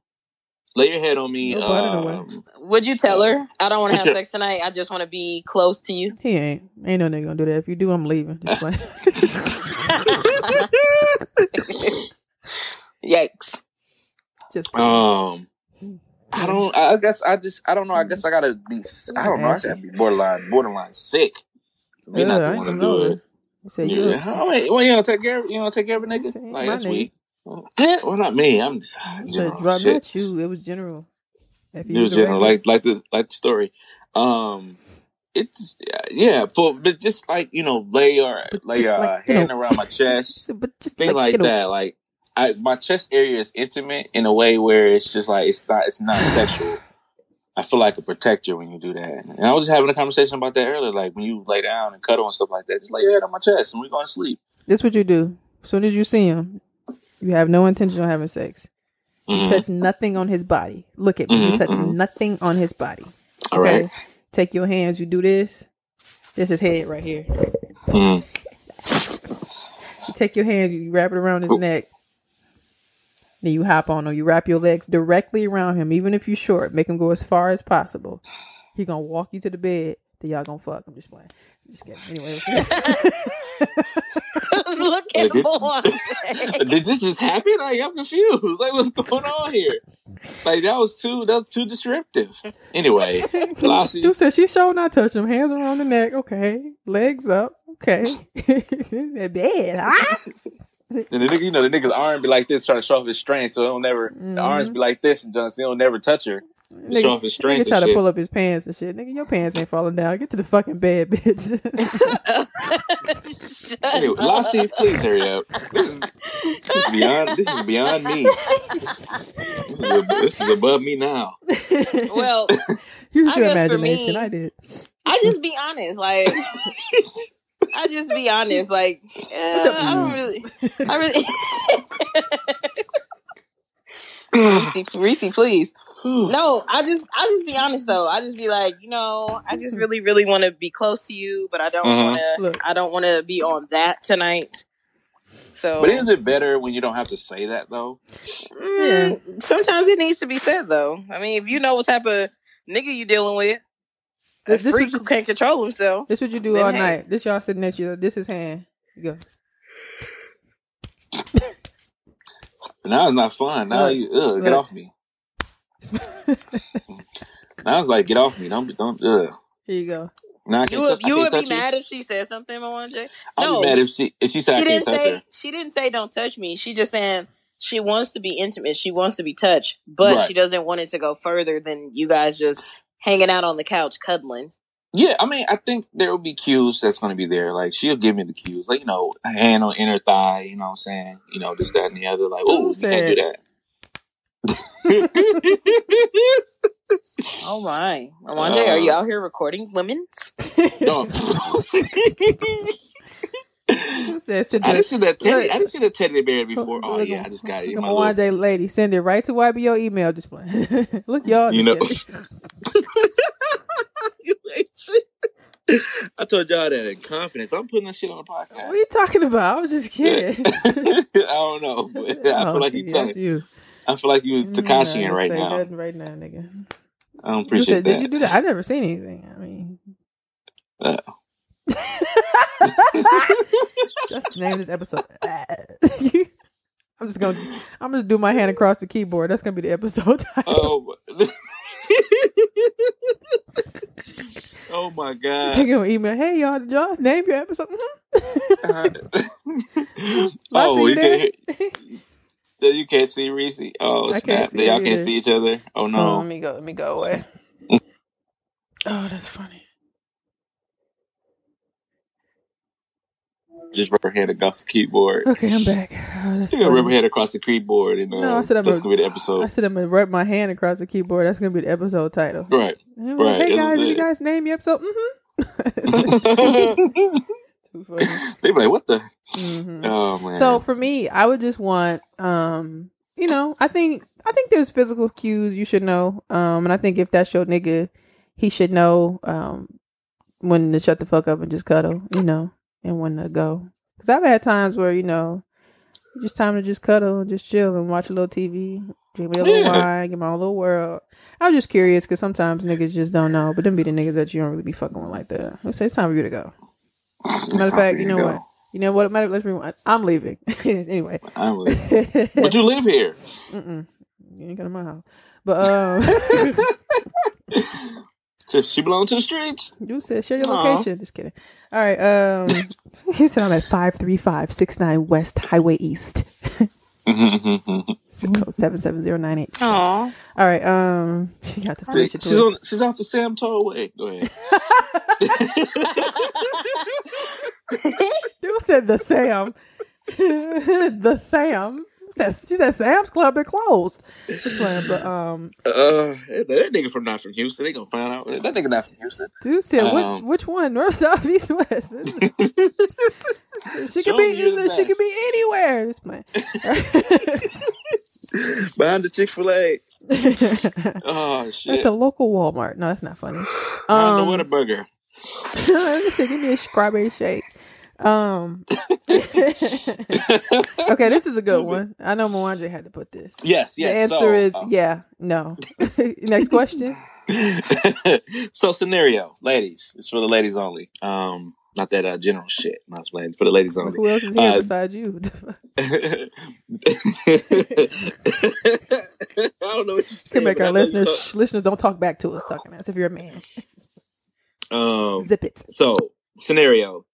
lay your head on me. No butt in the Um. Would you tell her I don't want to have sex tonight? I just want to be close to you. He ain't. Ain't no nigga gonna do that. If you do, I'm leaving. Just like, Yikes! just um, I don't. I guess I just. I don't know. I guess I gotta be. I don't know. I gotta be borderline, borderline sick. Me Ugh, not I to want to gonna do know it. You say you. Yeah. I mean, well, you don't take care. Of, you don't take care of a nigga. Like that's nigga. weak. Well, not me. I'm just You general shit. not you. It was general. If It was general, like like the like the story. Um, it's yeah, for but just like you know, lay your But lay your like, you hand know. around my chest, but just things like you know, that. Like I, my chest area is intimate in a way where it's just like it's not it's not sexual. I feel like a protector when you do that. And I was just having a conversation about that earlier. Like when you lay down and cuddle and stuff like that, just lay your head on my chest and we're going to sleep. This what you do. As soon as you see him, you have no intention of having sex. You Mhm. touch nothing on his body. Look at me. You Mhm, touch mhm. nothing on his body. All right. Take your hands. You do this. This is head right here. Mhm. You take your hands. You wrap it around his Cool. neck. Then you hop on him. You wrap your legs directly around him, even if you're short. Make him go as far as possible. He gonna walk you to the bed. Then y'all gonna fuck. I'm just playing. Just kidding. Anyway. Look Like, at did- Mwanje. Did this just happen? Like I'm confused. Like what's going on here? Like that was too that was too descriptive. Anyway, Lassie, Dude said she showed not touch him. Hands around the neck. Okay. Legs up. Okay. that bed. Ah. and the nigga, you know, the nigga's arm be like this, trying to show off his strength, so he'll never. The arms be like this, and Johnson he'll never touch her. To show off his Nigga try to shit. pull up his pants and shit. Nigga, your pants ain't falling down. Get to the fucking bed, bitch. Anyway, Lassie, please hurry up. This is, this is beyond. This is beyond me. This is, a, this is above me now. well, Use your imagination. me- I did. I just be honest. Like, I just be honest. Like, up? I don't mm. really. I really. Reese, Reese, please. No, I just, I just be honest though. I just be like, you know, I just really, really want to be close to you, but I don't Mhm. want to. I don't want to be on that tonight. So, But isn't it better when you don't have to say that though? mm, sometimes it needs to be said though. I mean, if you know what type of nigga you dealing with, a This- this freak you- who can't control himself. This what you do all hey. night. This y'all sitting next to you. This is hand. You go. But now it's not fun. Now Look, you ugh, look. get off me. Now was like get off me. Don't be don't ugh. Here you go. Now I You can't, would, tou- you can't would be touch you. mad if she said something, Mwanje? I'll No. be mad if she if she said She I can't didn't touch say her. she didn't say don't touch me. She just saying she wants to be intimate. She wants to be touched, but Right. she doesn't want it to go further than you guys just hanging out on the couch cuddling. Yeah, I mean, I think there will be cues that's going to be there. Like she'll give me the cues, like you know, a hand on inner thigh. You know what I'm saying? You know, this, that, and the other. Like, oh, you can't do that. Oh my, Mwanje, are you uh, out here recording lemons? no. Who said I didn't see that teddy. Look. I didn't see that teddy bear before. Oh look, yeah, I just got it. in Look my at little- Mwanje lady. Send it right to YBO email display. Look, y'all. You just know- I told y'all that in confidence. I'm putting that shit on the podcast. What are you talking about? I was just kidding. I don't know. But I Oh, feel like see, you that's telling. you. I feel like you Mm, Takashi ain't right now. Right now, nigga. I don't appreciate said, that. did you do that? I never seen anything. I mean, Uh. that's the name of this episode. I'm just gonna, I'm just do my hand across the keyboard. That's gonna be the episode title. Oh. oh my They god. gonna email, hey y'all, did y'all name your episode? Mhm. oh, see you that? you can't see Reese. Oh I snap! can't Y'all can't see each other. Oh Oh, no! let me go. Let me go away. Oh, that's funny. Just rub her head across the keyboard. Okay, I'm back. Oh, that's You gonna rub her head across the keyboard, and uh, No, I said I'm that's a- gonna be the I said I'm gonna rub my hand across the keyboard. That's gonna be the episode title. Right. Right, Hey guys, did you guys name your episode? Mm-hmm. Too funny. they be like, "What the? Mhm. Oh man!" So for me, I would just want, um, you know, I think I think there's physical cues you should know, um, and I think if that's your nigga, he should know um, when to shut the fuck up and just cuddle, you know, and when to go. Because I've had times where you know, just time to just cuddle and just chill and watch a little TV, drink me a little Yeah. wine, get my own little world. I was just curious because sometimes niggas just don't know, but them be the niggas that you don't really be fucking with like that. Let's say it's time for you to go. Matter of fact, you know what? You know what? Matter. Let's rewind. I'm leaving. anyway. I would. But you live here. Mm-mm. You ain't got my house. But um, So she belongs to the streets. you said share your Aw. location. Just kidding. All right. Um, you said I'm at five three five six nine West Highway East, seven seven zero nine eight. Aw. All right. Um, she got the See, she's on. She's out to Sam Tollway. Go ahead. You said the Sam. the Sam. That, she said Sam's Club. They're closed. Just playing, but um, Uh, that, that nigga from not from Houston. They gonna find out. That nigga not from Houston. dude said Um, which which one? North, south, east, west. she Show could be. me the She could be anywhere. Just playing. Behind the Chick Fil A. Oh shit! At the local Walmart. No, that's not funny. Behind Um, the Whataburger. Let me see. Give me a strawberry shake. Um. okay, this is a good one. I know Mwanje had to put this. Yes, yes. The answer so, is uh, yeah, no. Next question. so scenario, ladies. It's for the ladies only. Um, not that uh, general shit. Not playing for the ladies only. Who else is here Uh, besides you? I don't know what you to said. make but I our listeners listeners don't talk back to us talking as if you're a man. Um, Zip it. So, scenario.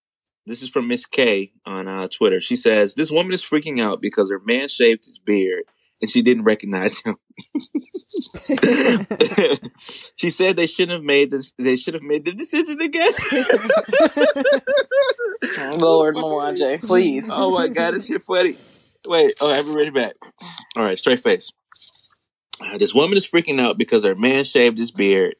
This is from Miss K on uh, Twitter. She says this woman is freaking out because her man shaved his beard and she didn't recognize him. she said they shouldn't have made this. They should have made the decision again. Lord Mwanje, please. oh my god, this shit funny. Wait, oh, I haven't read it back. All right, straight face. Uh, this woman is freaking out because her man shaved his beard,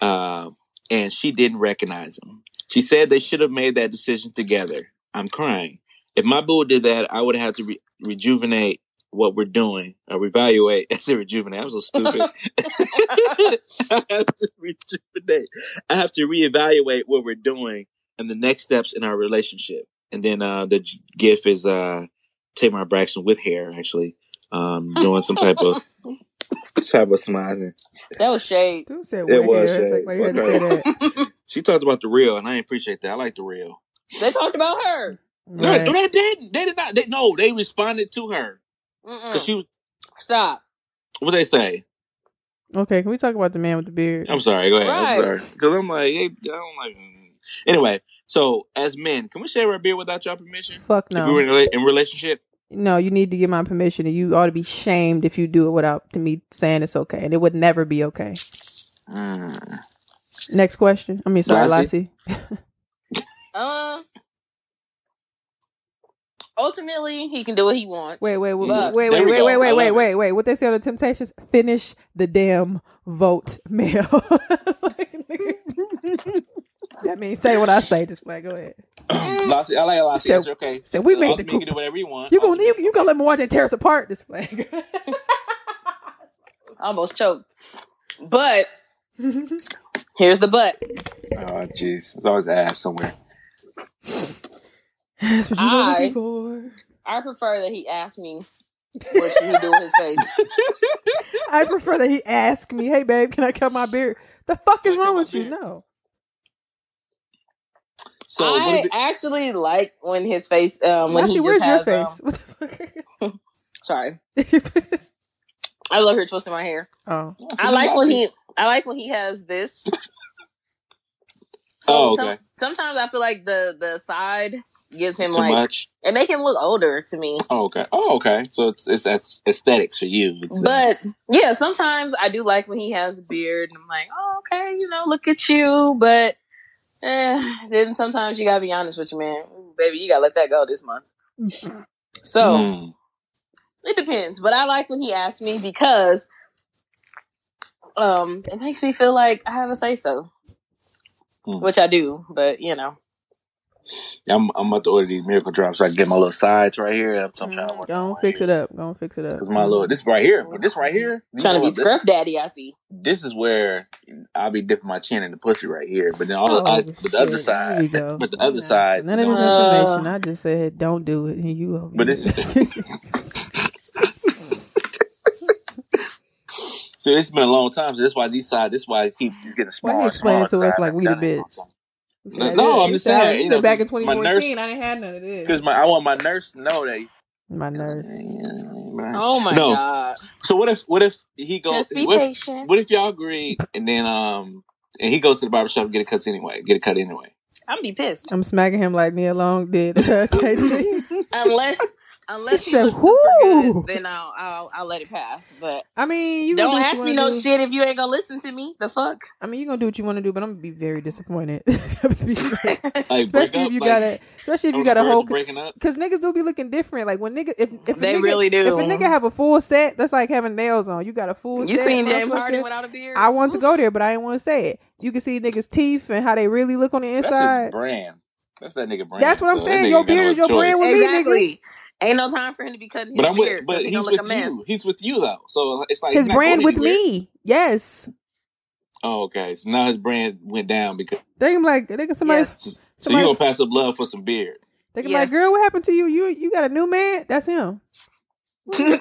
uh, and she didn't recognize him. She said they should have made that decision together. I'm crying. If my boo did that, I would have to re- rejuvenate what we're doing or reevaluate. I said rejuvenate. I'm so stupid. I have to rejuvenate. I have to reevaluate what we're doing and the next steps in our relationship. And then uh, the g- gif is uh, Tamar Braxton with hair, actually, um, doing some type of type of smizing. That was shade. Dude said It was here. shade. Like, why you had to say that? She talked about the real, and I appreciate that. I like the real. They talked about her. No, Right. no, they didn't. They did not. They no. They responded to her because she was. Stop. What they say? Okay, can we talk about the man with the beard? I'm sorry. Go ahead. Right. I'm sorry. Because I'm like, hey, I don't like. Anyway, so as men, can we share our beer without your permission? Fuck If we were in no. a, in relationship, No, you need to get my permission, and you ought to be shamed if you do it without to me saying it's okay, and it would never be okay. Mm. Next question. I mean, sorry, Lassie? Lassie. Um. Ultimately, he can do what he wants. Wait, wait, wait, But- wait, wait, wait, wait, wait, wait, wait, wait. What they say on the Temptations? Finish the damn vote, mail. Like, that means say what I say. Just play. Go ahead. Lassie, I like Lassie. Said- That's okay. said we made the Ultimately, you can do whatever you want. You gonna you, you gonna let Mwanje tear us apart? This play. Almost choked. But here's the butt. Oh, jeez. There's always ass somewhere. That's what you I- looking for. I prefer that he ask me what should he do with his face. I prefer that he ask me, "Hey, babe, can I cut my beard?" The fuck is Can I cut wrong with you? No. So, I if it- actually like when his face um when Lassie, he where's just your has face? Um, sorry. I love her twisting my hair. oh, I like when he I like when he has this. So Oh, some- okay. sometimes I feel like the the side gives him too like much. it make him look older to me. Oh, okay. Oh, okay. So it's it's, it's aesthetics for you. It's, uh, But yeah, sometimes I do like when he has the beard, and I'm like, oh, okay, you know, look at you. But eh, then sometimes you gotta be honest with your man, Ooh, baby. You gotta let that go this month. So mm. it depends, but I like when he asks me because um it makes me feel like I have a say so, Hmm. which I do. But you know, I'm I'm about to order these miracle drops so I can get my little sides right here. I'm, I'm trying to Go on on, fix it up. Go on, fix it up. Cause my little this right here, this right here, you trying to be what, this- scruff daddy. I see. This is where I'll be dipping my chin in the pussy right here. But then all Oh, the, I, but the other side, Here we go. but the other No. side, None of this Uh, information. I just said don't do it, and you. over But here. So it's been a long time. So that's why these side. This why he, he's getting Why smaller. you explaining and to us like we the done a long bitch? time. Okay, No, I'm just saying, You you know, back in my 2014, nurse- I didn't have none of this. Because my I want my nurse to know that. My nurse. Oh my No. god. So what if what if he goes? Just be what, if, patient. what if y'all agree and then um and he goes to the barbershop and get a cut anyway, get a cut anyway. I'm be pissed. I'm smacking him like Nia Long did. Tay Tay. Unless unless He he said, super good, then I'll, I'll I'll let it pass. But I mean, you don't do ask you me no do. shit if you ain't gonna listen to me. The fuck? I mean, you're gonna do what you want to do, but I'm gonna be very disappointed. Like especially if you like, got a, especially if you got a whole. of breaking up. Because niggas do be looking different. Like when niggas, if, if They nigga, really do. If a nigga have a full set, that's like having nails on. You got a full. You set, seen James. Harden without a beard? I want to go there, but I didn't want to say it. You can see niggas' teeth and how they really look on the That's his inside. brand. That's that nigga brand. That's what I'm So saying. Your beard is your choice. brand with me, nigga. Exactly. Ain't no time for him to be cutting his But I'm beard. with, but 'cause he he's gonna with look a mess. you. He's with you though. So it's like His brand with anywhere. me. Yes. Oh, okay. So now his brand went down because They can be like they can somebody. Yes. so you somebody gonna pass up love for some beard. they can be Yes. like, girl, what happened to you? You you got a new man? That's him.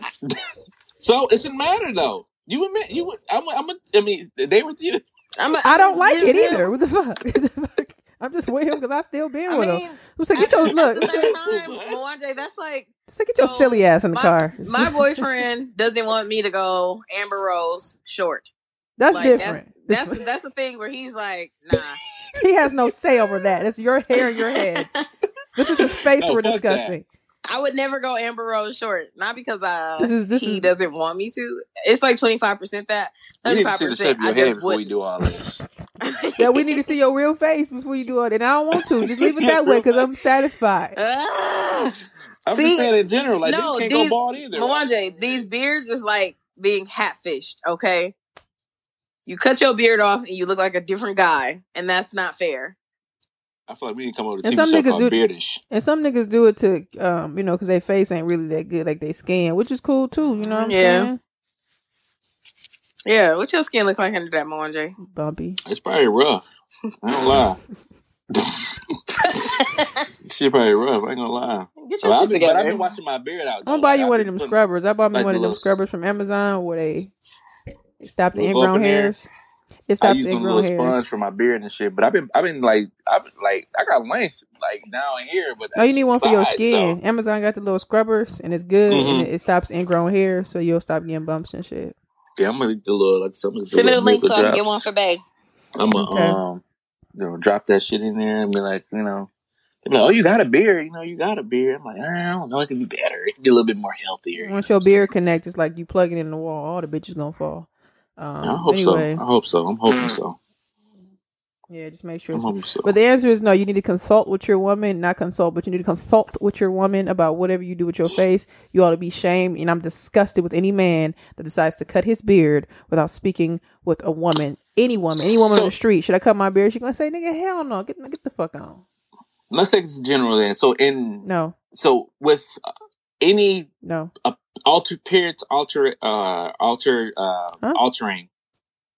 So it doesn't matter though. You admit you. would- I'm. I'm. A, I mean, they with you. I'm a, I don't like it you- either. What the fuck? What the fuck? I'm just with him because I still been I with mean, him. I'm like, get your look. at the same time, Mwanje, that's like Just like, get your So, silly ass in the my, car. my boyfriend doesn't want me to go Amber Rose short. That's like, different. That's that's that's the thing where he's like, nah. he has no say over that. It's your hair in your head. This is his face No, we're fuck that. discussing. I would never go Amber Rose short, not because uh This is- this he is- doesn't want me to. It's like twenty five percent that, We need to see the shape of your I head just before we wouldn't. do all this. Yeah, we need to see your real face before you do all that. and I don't want to. Just leave it that way because I'm satisfied. Ah. I'm See, just saying in general, like no, niggas can't these- go bald either. right? These beards is like being hatfished. Okay, you cut your beard off and you look like a different guy, and that's not fair. I feel like we need to come up with a And TV some show called do- Beardish. And some niggas do it to, um, you know, because their face ain't really that good, like they skin, which is cool too. You know what I'm Yeah. saying? Yeah, what your skin look like under that, Mwanje? Bumpy. It's probably rough. I don't lie. Shit probably rough. I ain't gonna lie. Get So your I've been, but I've been washing my beard out. I'm gonna buy Like, you I've one of them putting- scrubbers. I bought me like one the of them little- scrubbers from Amazon where they stop the ingrown go up in there. Hairs. It I stops use a little ingrown hairs. sponge for my beard and shit. But I've been, I've been like, I've been like, I got length like down here, but Oh, you need one for your skin. though. Amazon got the little scrubbers and it's good and Mhm. it, it stops ingrown hair, so you'll stop getting bumps and shit. Yeah, I'm gonna do a little like some of the Send me the little link so I can get one for Bay. I'm gonna Okay. um, you know, drop that shit in there and be like, you know, be like, oh, you got a beard, you know, you got a beard. I'm like, I don't know, it could be better. It could be a little bit more healthier. Once your beard connect, it's like you plug it in the wall. All the bitches gonna fall. Um, I hope anyway, so. I hope so. I'm hoping so. yeah, just make sure. So. but the answer is no. You need to consult with your woman, not consult, but you need to consult with your woman about whatever you do with your face. You ought to be shamed, and I'm disgusted with any man that decides to cut his beard without speaking with a woman, any woman, any woman on the street. Should I cut my beard? She's gonna say, "Nigga, hell no, get get the fuck on." Let's take this general then. So in No, so with any no. alter appearance alter uh alter uh Huh? altering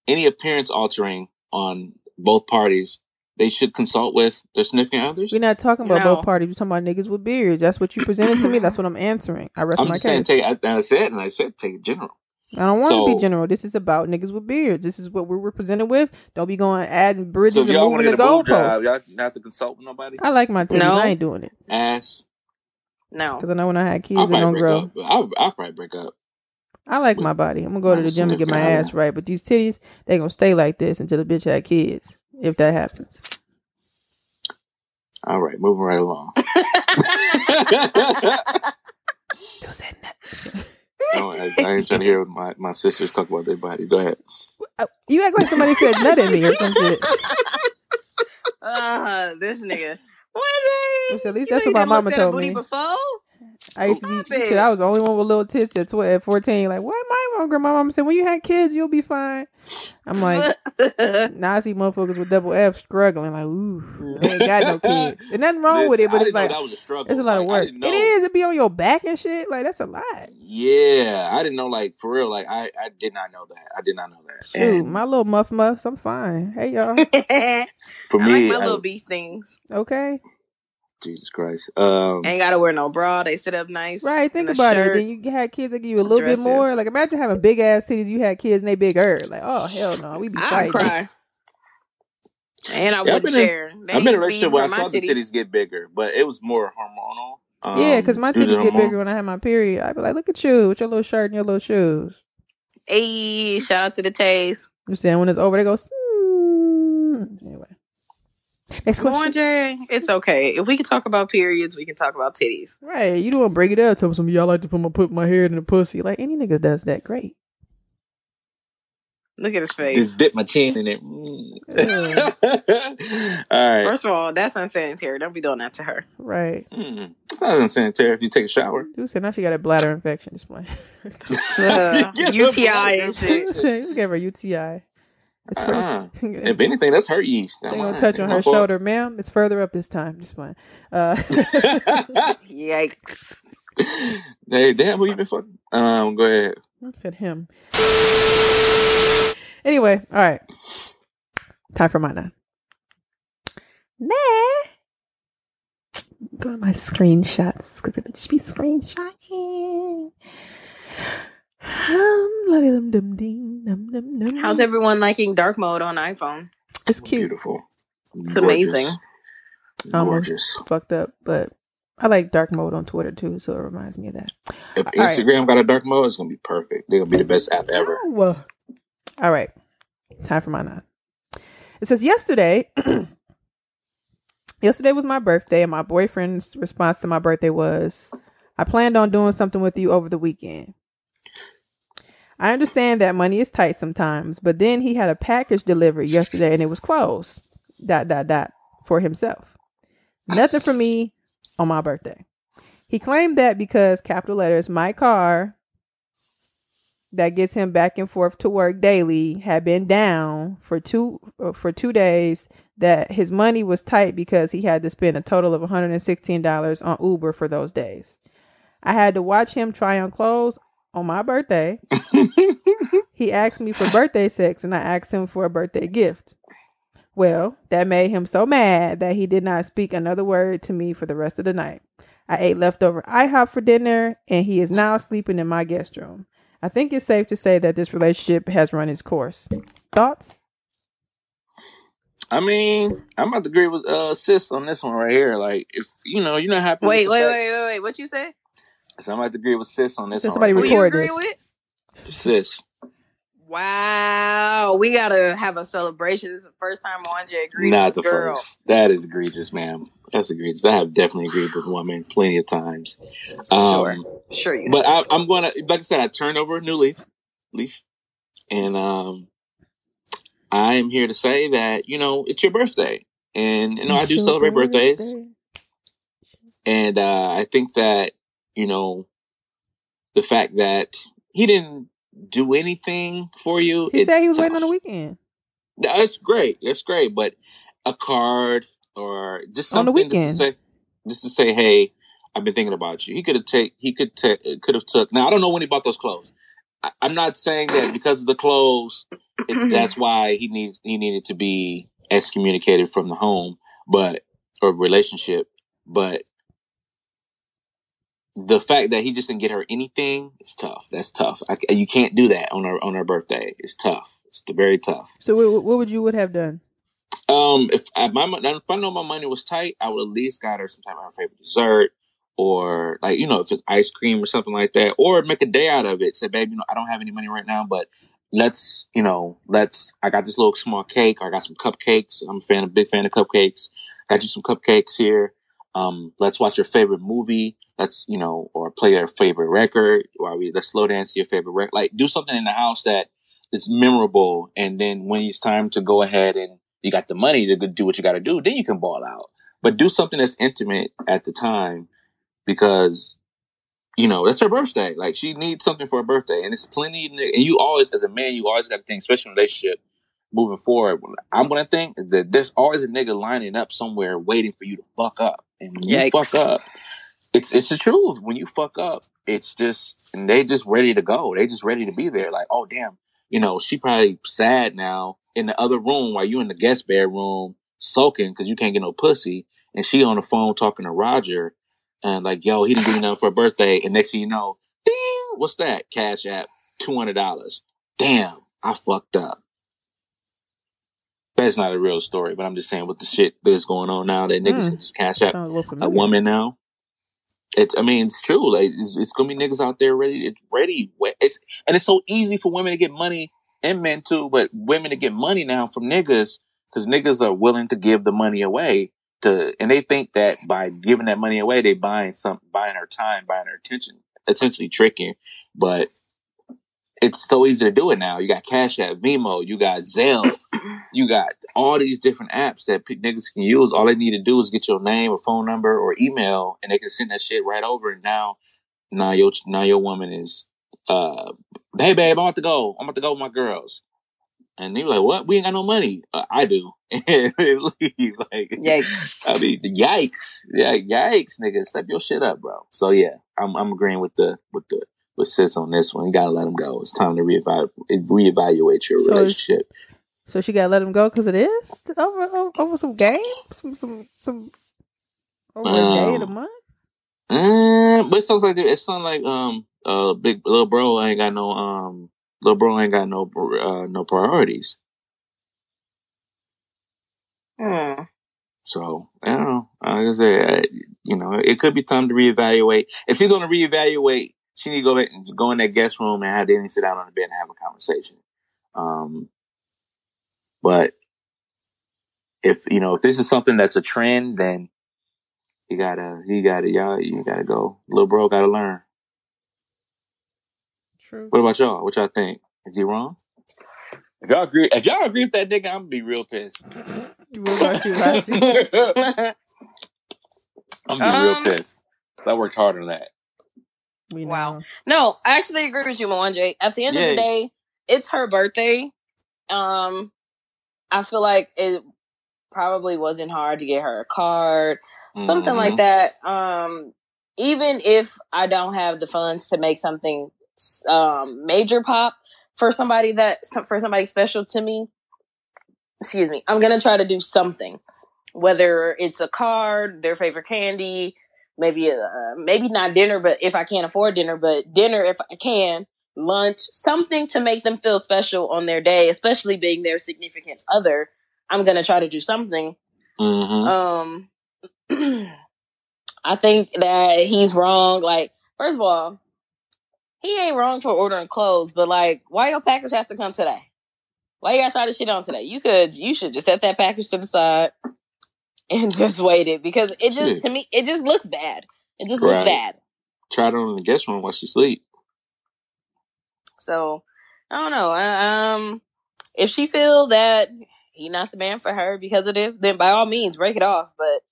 any appearance altering on both parties they should consult with their significant others We're not talking about No. both parties. We're talking about niggas with beards. That's what you presented to me. That's what I'm answering. I rest i'm my just saying case. take I, I said and i said take it general I don't want to be general. This is about niggas with beards. This is what we were presented with. Don't be going adding bridges so and y'all want moving to the get a boob job goalposts. y'all not have to consult with nobody I like my titties. No. I ain't doing it ass No. because I know when I had kids, i'll they don't grow. I'll, I'll probably break up I like my body. I'm gonna go to the gym and get my ass right. But these titties, they gonna stay like this until the bitch had kids. If that happens, all right moving right along Who said that? no, I, I ain't trying to hear my, my sisters talk about their body go ahead Uh, You act like somebody said nut in me or something. Uh, this nigga. What I said, at least You that's what my mama told me. Before? I used to be. Stop. Shit, I was the only one with little tits at, 12, at 14. Like, what my mom? My mama said, when you had kids, you'll be fine. I'm like, now I see motherfuckers with double F struggling. Like, ooh, they ain't got no kids. And nothing wrong with it, but I it's like that was a struggle. it's a lot of Like, I work. It is. It be on your back and shit. Like that's a lot. Yeah, I didn't know. Like for real, like I, I did not know that. I did not know that. Shoot, And my little muff muffs, I'm fine. Hey y'all. for I me, like my I- little bee stings. Okay. Jesus Christ. Um, Ain't gotta wear no bra. They sit up nice. Right, think in the about shirt. it. Then you had kids that give you a little bit more. Like imagine having big ass titties. You had kids and they bigger. Like oh hell no, we be I fighting. cry. And I Yeah, I've wouldn't been in- share. They I've been in a relationship where I saw my the titties get bigger, but it was more hormonal. Um, yeah, because my titties get bigger when I have my period. I'd be like, look at you with your little shirt and your little shoes. Hey, shout out to the Tays. You saying when it's over, they go. Anyway, next Come on. Jay. It's okay. If we can talk about periods, we can talk about titties. Right, you don't want to bring it up. Tell some of y'all like to put my put my hair in the pussy. Like any nigga does that. Great. Look at his face. Just dip my chin in it. Mm. All right. First of all, that's unsanitary. Don't be doing that to her. Right. Mm. It's not unsanitary if you take a shower. Dude said now she got a bladder infection. Just playing. Uh, UTI and shit. Dude said you gave her UTI. It's for, Uh-uh. If anything, that's her yeast. They gonna touch on her fault. shoulder, ma'am. It's further up this time. Just fine. Uh, Yikes. hey, damn, who you been fucking? Um, go ahead. I said him. Anyway, all right. Time for my nine. Nah. Go to my screenshots because it just be screenshotting. Um, la-dum-dum-ding. How's everyone liking dark mode on iPhone? It's cute. Beautiful. It's Gorgeous. amazing. Almost Gorgeous. fucked up, but I like dark mode on Twitter too, so it reminds me of that. If All right. Instagram got a dark mode, it's gonna be perfect. They're gonna be the best app ever. Oh. All right. Time for my nine. It says yesterday. yesterday was my birthday, and my boyfriend's response to my birthday was, "I planned on doing something with you over the weekend." I understand that money is tight sometimes, but then he had a package delivered yesterday, and it was closed. Dot dot dot for himself. Nothing for me on my birthday. He claimed that because capital letters, my car that gets him back and forth to work daily had been down for two uh, for two days that his money was tight because he had to spend a total of $116 on Uber for those days. I had to watch him try on clothes on my birthday. he asked me for birthday sex and I asked him for a birthday gift. Well, that made him so mad that he did not speak another word to me for the rest of the night. I ate leftover IHOP for dinner and he is now sleeping in my guest room. I think it's safe to say that this relationship has run its course. Thoughts? I mean, I'm about to agree with uh sis on this one right here. Like, if you know, you're not happy. Wait, with wait, the wait, wait, wait. What you say? So I'm about to agree with sis on this Did somebody right Who record agree this? with? sis? Wow, we gotta have a celebration. This is the first time Mwanje agreed Not with the girl. first. That is egregious, ma'am. That's egregious. I have definitely agreed with women plenty of times. Um, Sure. Sure you But I, I'm gonna, like I said, I turned over a new leaf, leaf, and um, I am here to say that you know it's your birthday, and you know I do It's your celebrate birthdays, and uh, I think that you know the fact that he didn't do anything for you. He it's said he was tough. waiting on the weekend. That's great. That's great. But a card or just On the something just to weekend. say, just to say, hey, I've been thinking about you. He could have take. He could take. Could have took. Now I don't know when he bought those clothes. I, I'm not saying that because of the clothes, it's, that's why he needs. He needed to be excommunicated from the home, but or relationship. But the fact that he just didn't get her anything, it's tough. That's tough. I, you can't do that on her on her birthday. It's tough. It's very tough. So what, what would you would have done? Um, if I, my if I know my money was tight, I would at least got her some type of her favorite dessert, or like you know, if it's ice cream or something like that, or make a day out of it. Say, babe, you know, I don't have any money right now, but let's you know, let's. I got this little small cake. Or I got some cupcakes. I'm a fan, a big fan of cupcakes. Got you some cupcakes here. Um, let's watch your favorite movie. Let's you know, or play your favorite record. While we let's slow dance to your favorite record. Like do something in the house that is memorable, and then when it's time to go ahead and you got the money to do what you got to do, then you can ball out. But do something that's intimate at the time because, you know, that's her birthday. Like she needs something for her birthday. And it's plenty, and you always, as a man, you always got to think, especially in a relationship, moving forward, I'm gonna think that there's always a nigga lining up somewhere waiting for you to fuck up. And when you fuck up, it's it's the truth. When you fuck up, it's just and they just ready to go. They just ready to be there. Like, oh damn, you know, she probably sad now in the other room while you in the guest bedroom sulking because you can't get no pussy, and she on the phone talking to Roger, and like, yo, he didn't do nothing for her birthday, and next thing you know, ding, what's that? Cash app, two hundred dollars. Damn, I fucked up. That's not a real story, but I'm just saying with the shit that's going on now that niggas Hmm. can just cash app Sounds a a woman now. It's, I mean, it's true. Like, it's, it's gonna be niggas out there ready. It's ready. It's and it's so easy for women to get money and men too, but women to get money now from niggas because niggas are willing to give the money away to, and they think that by giving that money away, they buying some, buying her time, buying her attention, essentially tricking. But it's so easy to do it now. You got Cash App, Venmo, you got Zelle, you got all these different apps that p- niggas can use. All they need to do is get your name or phone number or email, and they can send that shit right over. And now, now your now your woman is, uh, hey babe, I'm about to go. I'm about to go with my girls. And they were like, "What? We ain't got no money." Uh, I do. And they leave. like, Yikes. I mean, yikes! Yeah, yikes, nigga, step your shit up, bro. So yeah, I'm I'm agreeing with the with the with sis on this one. You gotta let him go. It's time to reevaluate reevaluate your So relationship. So she gotta let him go because it is over, over over some game, some some some over a day of the Um, month. Mm, but it sounds like there- it sounds like um uh big little bro ain't got no um little bro ain't got no uh no priorities. Hmm. So I don't know. Like I said, I, you know, it could be time to reevaluate. If she's gonna reevaluate, she need to go back and go in that guest room and have Danny sit down on the bed and have a conversation. Um, but if you know if this is something that's a trend, then you gotta you gotta y'all you gotta go. Little bro gotta learn. True. What about y'all? What y'all think? Is he wrong? If y'all agree, if y'all agree with that nigga, I'm gonna be real pissed. What about you, I'm gonna be real Um, pissed. I worked hard on that. Wow. No, I actually agree with you, Mwanje. At the end of the day, it's her birthday. Um, I feel like it probably wasn't hard to get her a card, something Mhm. like that. Um, even if I don't have the funds to make something um major pop for somebody that for somebody special to me, excuse me, I'm gonna try to do something, whether it's a card, their favorite candy, maybe uh, maybe not dinner, but if I can't afford dinner, but dinner if I can, lunch, something to make them feel special on their day, especially being their significant other. I'm gonna try to do something. Mhm. Um, I think that he's wrong. Like, first of all, he ain't wrong for ordering clothes, but like, why your package have to come today? Why you gotta try to shit on today? You could, you should just set that package to the side and just wait it because it just, to me, it just looks bad. It just looks Right. bad. Tried her in the guest room while she sleep. So I don't know. I- Um, if she feel that he not the man for her because of it, then by all means break it off. But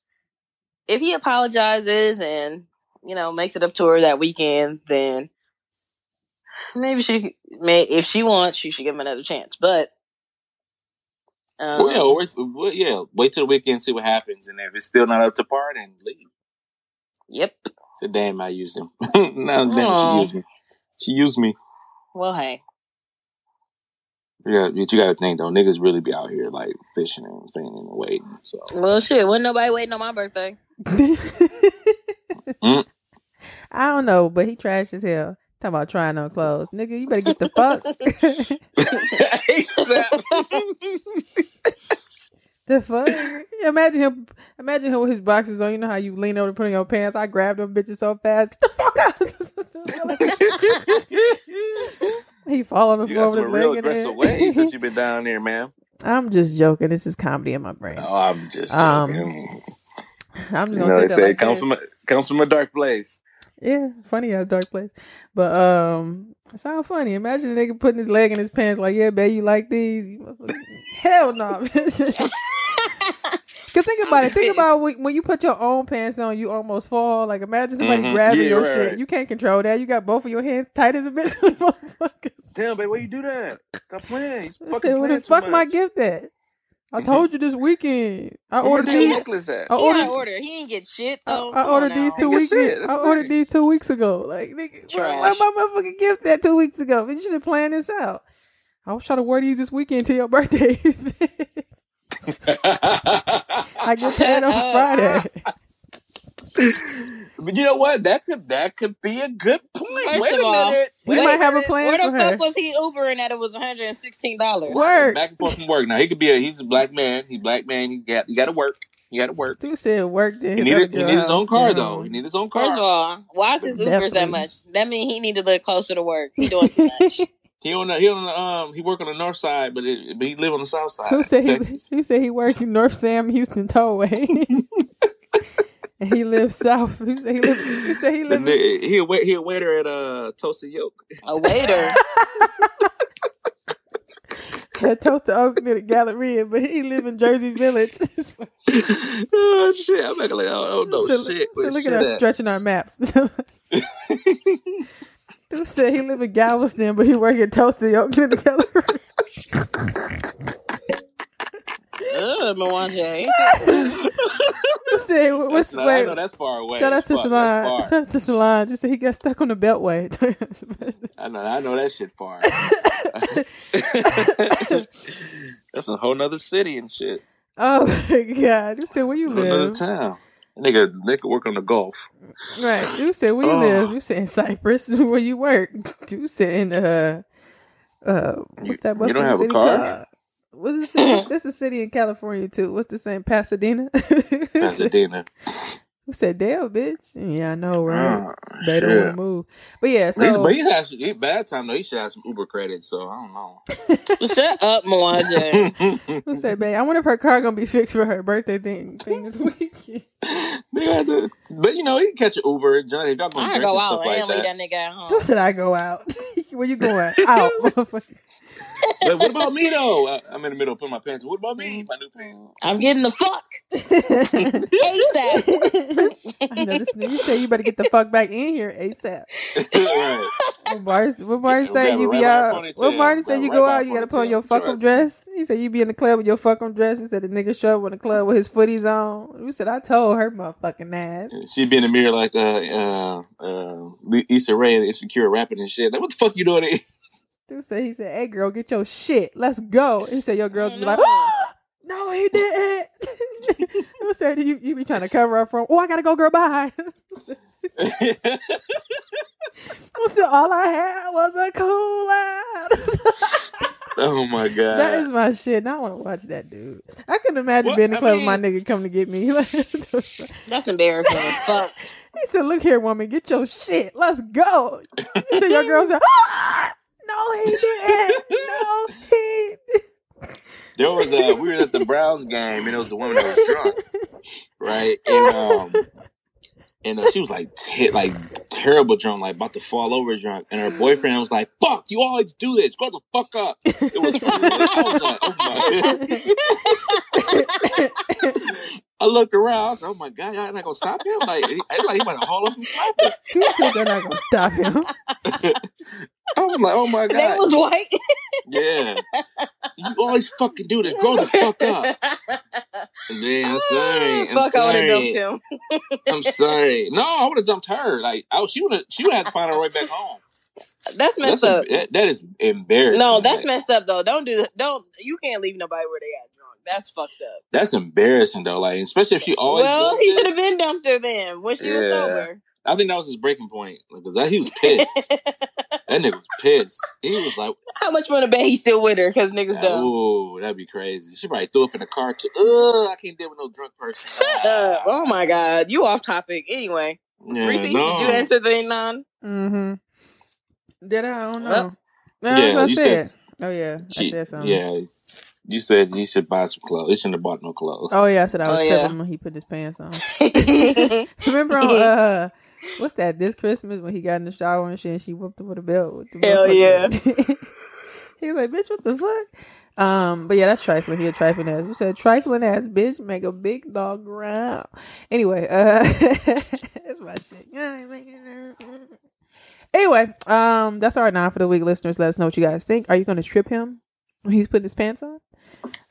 if he apologizes and you know makes it up to her that weekend, then maybe she may. If she wants, she should give him another chance. But um, well, yeah, wait, well, yeah, wait till the weekend, see what happens, and if it's still not up to par, then leave. yep. So damn, I used him. no, damn, she used me. She used me. Well, hey, Yeah, but you gotta think though, niggas really be out here like fishing and feigning and waiting. So well, shit. Wasn't nobody waiting on my birthday? Mm. I don't know, but he trash as hell. Talking about trying on clothes, nigga. You better get the fuck. the fuck. Imagine him. Imagine him with his boxes on. You know how you lean over to put on your pants. I grabbed them bitches so fast. Get the fuck out. he fall on the floor got with some his real leg in aggressive ways since you've been down there, man. I'm just joking. This is comedy in my brain. Oh, I'm just Um, joking. I'm just gonna know, say they that say like it comes this. from a, comes from a dark place. Yeah, funny ass dark place. But um it sounds funny. Imagine a nigga putting his leg in his pants like, yeah, babe, you like these? You motherfucker- Hell no. Cause think about it. Think about when, when you put your own pants on, you almost fall. Like imagine somebody Mhm. grabbing Yeah, your right, shit. right. You can't control that. You got both of your hands tight as a bitch. Motherfuckers. Damn, babe, why you do that? Stop playing. You fucking said, "Where playing the fuck my much. gift at? I told you this weekend. I Where ordered these. necklace at? I He ordered. an order. He ain't get shit though. I Come ordered on these two weeks. I ordered these two weeks ago. Like, nigga, where, where my motherfucking gift that two weeks ago? But you should have planned this out. I was trying to wear these this weekend to your birthday. I get Shut paid on. Friday. But you know what? That could that could be a good point. First Wait of a all, minute. We Wait might have a plan Where for the her. fuck was he Ubering that it was one hundred and sixteen dollars? Work. Back and forth from work. Now he could be a he's a black man. He black man. He got he got to work. He got to work. Dude said work. Then He his other needed he girl needed his own car you though. He needed his own car. First of all, why is his Ubers that much? That means he need to live closer to work. He doing too much. He on the he on the um he work on the north side, but it, but he live on the south side. Who said he? Texas. Who said he works in North Sam Houston Tollway? and he lives south. Who said he live? Who said he The live? in- he a wait he a waiter at uh Toasted Yolk. A waiter. At Toasted Yolk near the Galleria, but he live in Jersey Village. oh shit! I'm acting like I don't know so shit. Where look shit at us at? stretching our maps. Who said he live in Galveston, but he work at Toasted Yolk near the Galleria? Ugh. Who said what's not, I wait? know that's far away. Shout out to Fuck, Shout out to Salon. You said he got stuck on the beltway. I know. I know that shit far. that's a whole nother city and shit. oh my god! You said where you live? Another town. Nigga, nigga work on the Gulf. Right. You said where you Oh. live? You said in Cypress. Where you work? You said in uh uh what's that? You- you don't have a city car? Called? What's the city? That's a city in California too. What's the same? Pasadena. Pasadena. Who said damn bitch? Yeah, I know, right? Oh, they don't want shit. to move. But yeah, He's- but he has he, bad time though. He should have some Uber credits. So I don't know. Shut up, Mwanje. who said, babe? I wonder if her car gonna be fixed for her birthday thing, thing this weekend. To- but you know, he can catch an Uber. Johnny, if y'all gonna I drink go and out stuff like and leave that. that nigga at Who said I go out? Where you going? Out. Motherfucker. But what about me though? I- I'm in the middle of putting my pants. What about me? My new pants. I'm getting the fuck ASAP. I know this, you say you better get the fuck back in here ASAP. right. What Martin, what Martin Yeah, say you be out? What Martin say you go out? You gotta put on your fuck 'em Trust dress. He said you be in the club with your fuck 'em dress. He said the nigga show up in the club with his footies on. Who said I told her motherfucking ass? She'd be in the mirror like uh uh uh Issa Rae and Insecure rapping and shit. Like, what the fuck you doing? Here? Dude said he said, "Hey girl, get your shit. Let's go." He said your girls be like, No. "No, he didn't." Who said you you be trying to cover up from? Oh, I gotta go, girl. Bye. Who said all I had was a cool oh my god. That is my shit. Now I want to watch that dude. I couldn't imagine What? being in the I club with my nigga come to get me. That's embarrassing as fuck. He said, "Look here, woman, get your shit. Let's go." He said, "Your girl said, ah! No, he didn't. No, he." There was a we were at the Browns game and it was a woman that was drunk, right? And um and uh, she was like te- like terrible drunk, like about to fall over drunk. And her boyfriend was like, "Fuck, you always do this. Grow the fuck up." It was. I like, "Oh my." I looked around. I was like, "Oh my god, y'all not gonna stop him?" Like, he, I like he might haul up and slap her. He said they're not gonna stop him. I was like, "Oh my god, They god." was white. Yeah. You always fucking do this. Grow the fuck up. Man, then I'm ah, sorry. I'm Fuck, I would have sorry. dumped him. I'm sorry. No, I would have dumped her. Like, I, she would have. She would have to find her way back home. That's messed That's up. em- that, that is embarrassing. No, that's Like, messed up though. Don't do that. Don't. You can't leave nobody where they got drunk. That's fucked up. That's embarrassing though. Like, especially if she always. well, does he should have been dumped her then when she was sober. I think that was his breaking point because he was pissed. that nigga was pissed. He was like, How much want to bet he's still with her? Because niggas dumb. "Ooh, that'd be crazy." She probably threw up in the car too. Ugh, I can't deal with no drunk person. Shut up. Oh my god, you off topic. Anyway, Yeah, Reese, no. did you answer the non? Mm-hmm. Did I? I don't know. Well, No, that's Yeah, you said. said. Oh yeah, She, I said something. yeah, you said you should buy some clothes. You shouldn't have bought no clothes. Oh yeah, I said I was Oh, tripping yeah. when he put his pants on. Remember on uh, what's that? This Christmas when he got in the shower and shit, and she whooped him with a belt. With the Hell yeah! he was like, "Bitch, what the fuck?" Um, but yeah, that's trifling. He a trifling ass. You said trifling ass bitch make a big dog growl. Anyway, uh, that's my shit. Anyway, um, that's our nine for the week, listeners. Let us know what you guys think. Are you going to trip him when he's putting his pants on?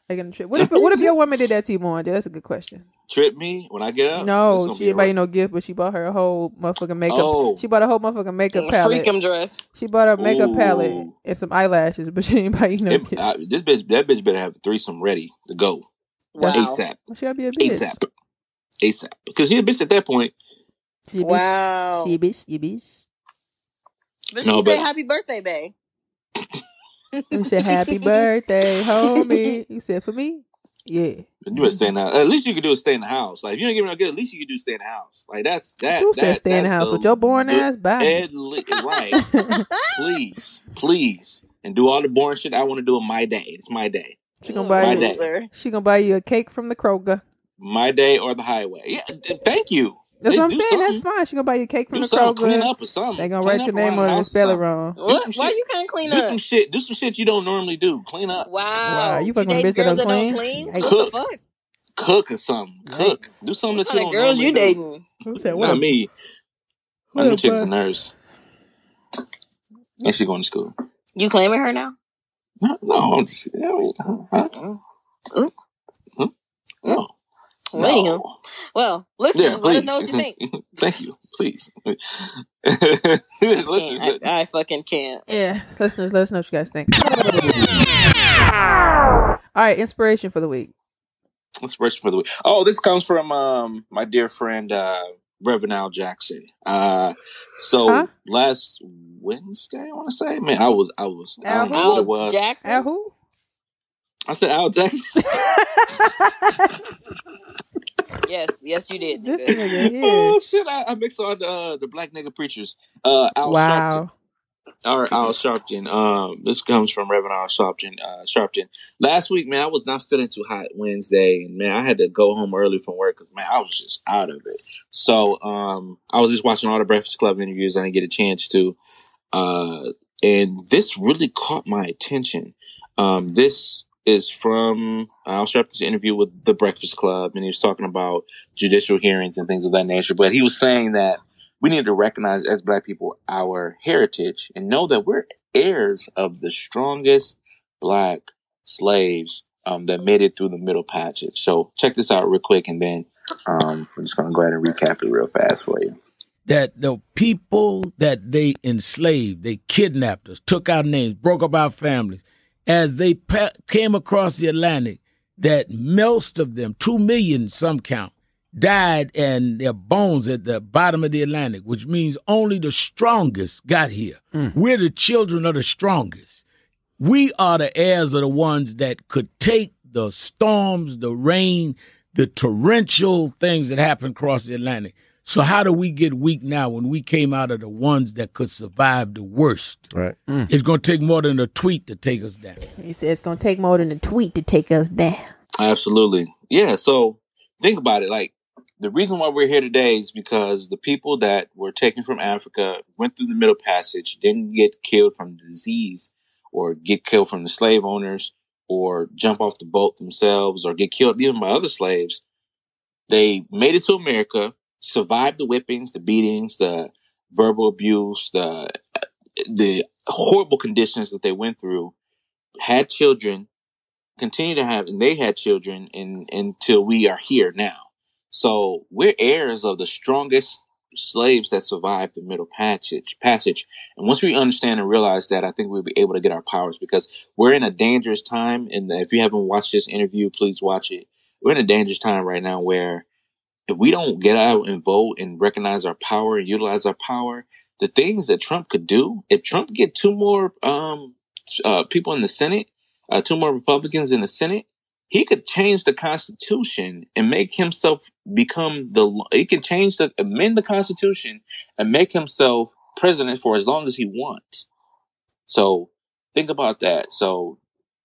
Are you going to trip? What if What if your woman did that to you, Mwanje? That's a good question. Trip me when I get up. No, she be didn't buy you no gift, but she bought her a whole motherfucking makeup. Oh. She bought a whole motherfucking makeup palette. Freakum dress. She bought a makeup palette and some eyelashes, but she didn't buy you no It- gift. I- this bitch, that bitch better have a threesome ready to go Wow. ASAP, She gotta be a bitch. ASAP, ASAP. Because she a bitch at that point. She a bitch. Wow. She a bitch. You bitch. But No, she but- happy birthday, babe. You said happy birthday, homie. You said for me? Yeah. You better stay in the house. At least you could do is stay in the house. Like if you ain't giving no good, at least you could do stay in the house. Like that's that. Who that said stay in the house with your boring good- ass? Bye. Ed right. please, please, and do all the boring shit I want to do on my day. It's my day, she gonna buy My you. day. She gonna buy you a cake from the Kroger. my day or the highway. Yeah, th- thank you. That's They what I'm do saying. That's fine. She gonna buy you a cake from Do the something, Kroger. clean up or something. They gonna Clean write your name around on the it and spell it wrong. What? Why shit. you can't clean Do up? some shit. Do some shit you don't normally do. Clean up. Wow. Wow, you fucking dating bitch that girls don't that don't clean? clean? Hey. What Cook. the fuck? Cook or something. Cook. Do something What that you don't girls you do. dating? Who said Not me. My what new chick's a nurse. And she going to school. You claiming her now? No, no I'm just, I mean, huh? Mm. Hmm? No. Well, anyhow. No. Well, Yeah, listeners, let us know what you think. Thank you. Please. I, Listen. I, I fucking can't. Yeah, listeners, let us know what you guys think. All right, inspiration for the week. inspiration for the week. Oh, this comes from um my dear friend uh Reverend Al Jackson. Uh so Huh? last Wednesday, I want to say, man, I was I was I don't know what it was. Jackson? Al who? I said Al Jackson. Yes, yes, you did. This nigga. nigga here. oh shit! I, I mixed all the uh, the black nigga preachers. Uh, Al Sharpton. Wow. Or Al Sharpton. Um, this comes from Reverend Al Sharpton. Uh, Sharpton. Last week, man, I was not feeling too hot Wednesday, and man, I had to go home early from work because man, I was just out of it. So, um, I was just watching all the Breakfast Club interviews. I didn't get a chance to, uh, and this really caught my attention. Um, this is from Al Sharpton's interview with the Breakfast Club, and he was talking about judicial hearings and things of that nature. But he was saying that we need to recognize as black people our heritage and know that we're heirs of the strongest black slaves um, that made it through the middle passage. So check this out real quick and then um, I'm just going to go ahead and recap it real fast for you. that the people that they enslaved, they kidnapped us, took our names, broke up our families, as they pa- came across the Atlantic, that most of them, two million some count, died and their bones at the bottom of the Atlantic, which means only the strongest got here. Mm. We're the children of the strongest. We are the heirs of the ones that could take the storms, the rain, the torrential things that happen across the Atlantic. So how do we get weak now when we came out of the ones that could survive the worst? Right. Mm. It's going to take more than a tweet to take us down. He said it's gonna take more than a tweet to take us down. Absolutely. Yeah. So think about it. Like the reason why we're here today is because the people that were taken from Africa went through the Middle Passage, didn't get killed from disease or get killed from the slave owners or jump off the boat themselves or get killed even by other slaves. They made it to America, survived the whippings, the beatings, the verbal abuse, the the horrible conditions that they went through, had children, continue to have, and they had children in, until we are here now. So we're heirs of the strongest slaves that survived the middle passage, passage. And once we understand and realize that, I think we'll be able to get our powers because we're in a dangerous time. And if you haven't watched this interview, please watch it. We're in a dangerous time right now where if we don't get out and vote and recognize our power and utilize our power, the things that Trump could do, if Trump get two more, um, uh, people in the Senate, uh, two more Republicans in the Senate, he could change the Constitution and make himself become the. He could change the amend the Constitution and make himself president for as long as he wants. So think about that. So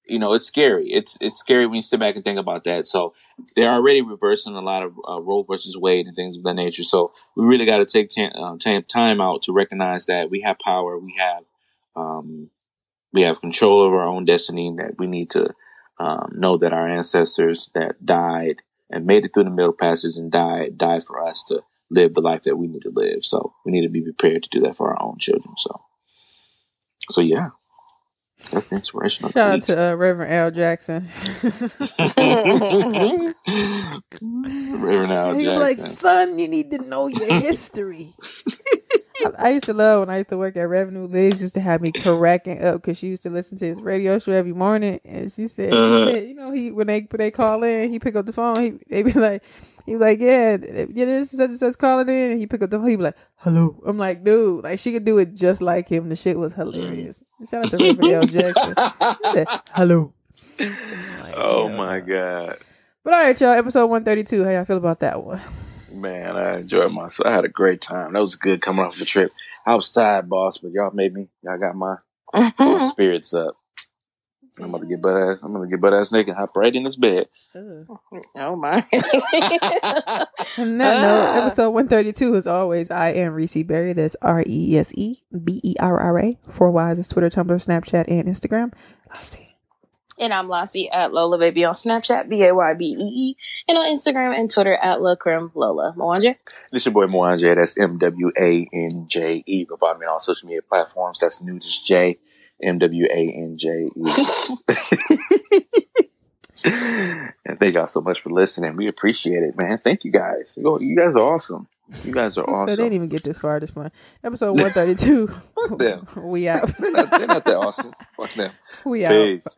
you know it's scary. It's it's scary when you sit back and think about that. So they're already reversing a lot of uh, Roe versus Wade and things of that nature. So we really got to take t- uh, t- time out to recognize that we have power. We have um, we have control over our own destiny. and That we need to um, know that our ancestors that died and made it through the Middle Passage and died died for us to live the life that we need to live. So we need to be prepared to do that for our own children. So, so yeah, that's the inspiration. Of Shout out to uh, Reverend Al Jackson. Reverend Al he Jackson. like, son, you need to know your history. I, I used to love when I used to work at Revenue. Liz used to have me cracking up because she used to listen to his radio show every morning, and she said, Uh-huh. said, you know, he when they when they call in, he pick up the phone. He they be like, he like, yeah, yeah, this is such and such calling in, and he pick up the phone. He be like, hello. I'm like, dude, like she could do it just like him. The shit was hilarious. Shout out to Reverend Al Jackson. He said, hello. oh my god, But all right, y'all. Episode one thirty two. How y'all feel about that one? Man, I enjoyed myself. I had a great time. That was good coming off the trip. I was tired, boss, but y'all made me. Y'all got my, my spirits up. I'm about to get butt ass. I'm gonna get butt ass naked, hop right in this bed. oh my. On that note, ah. episode 132 is always I am Reese Berry. That's R E S E B E R R A. Four Y's is Twitter, Tumblr, Snapchat, and Instagram. I'll see. And I'm Lassie at Lola Baby on Snapchat, B A Y B E E, and on Instagram and Twitter at La Creme Lola. Mwanje? This your boy Mwanje. That's M W A N J E. You can find me on all social media platforms. That's Nudist J. M W A N J E. and thank y'all so much for listening. We appreciate it, man. Thank you guys. You you guys are awesome. You guys are So they awesome. didn't even get this far this point. Episode 132. Fuck them. we out. They're not, they're not that awesome. Fuck them. we out. Peace.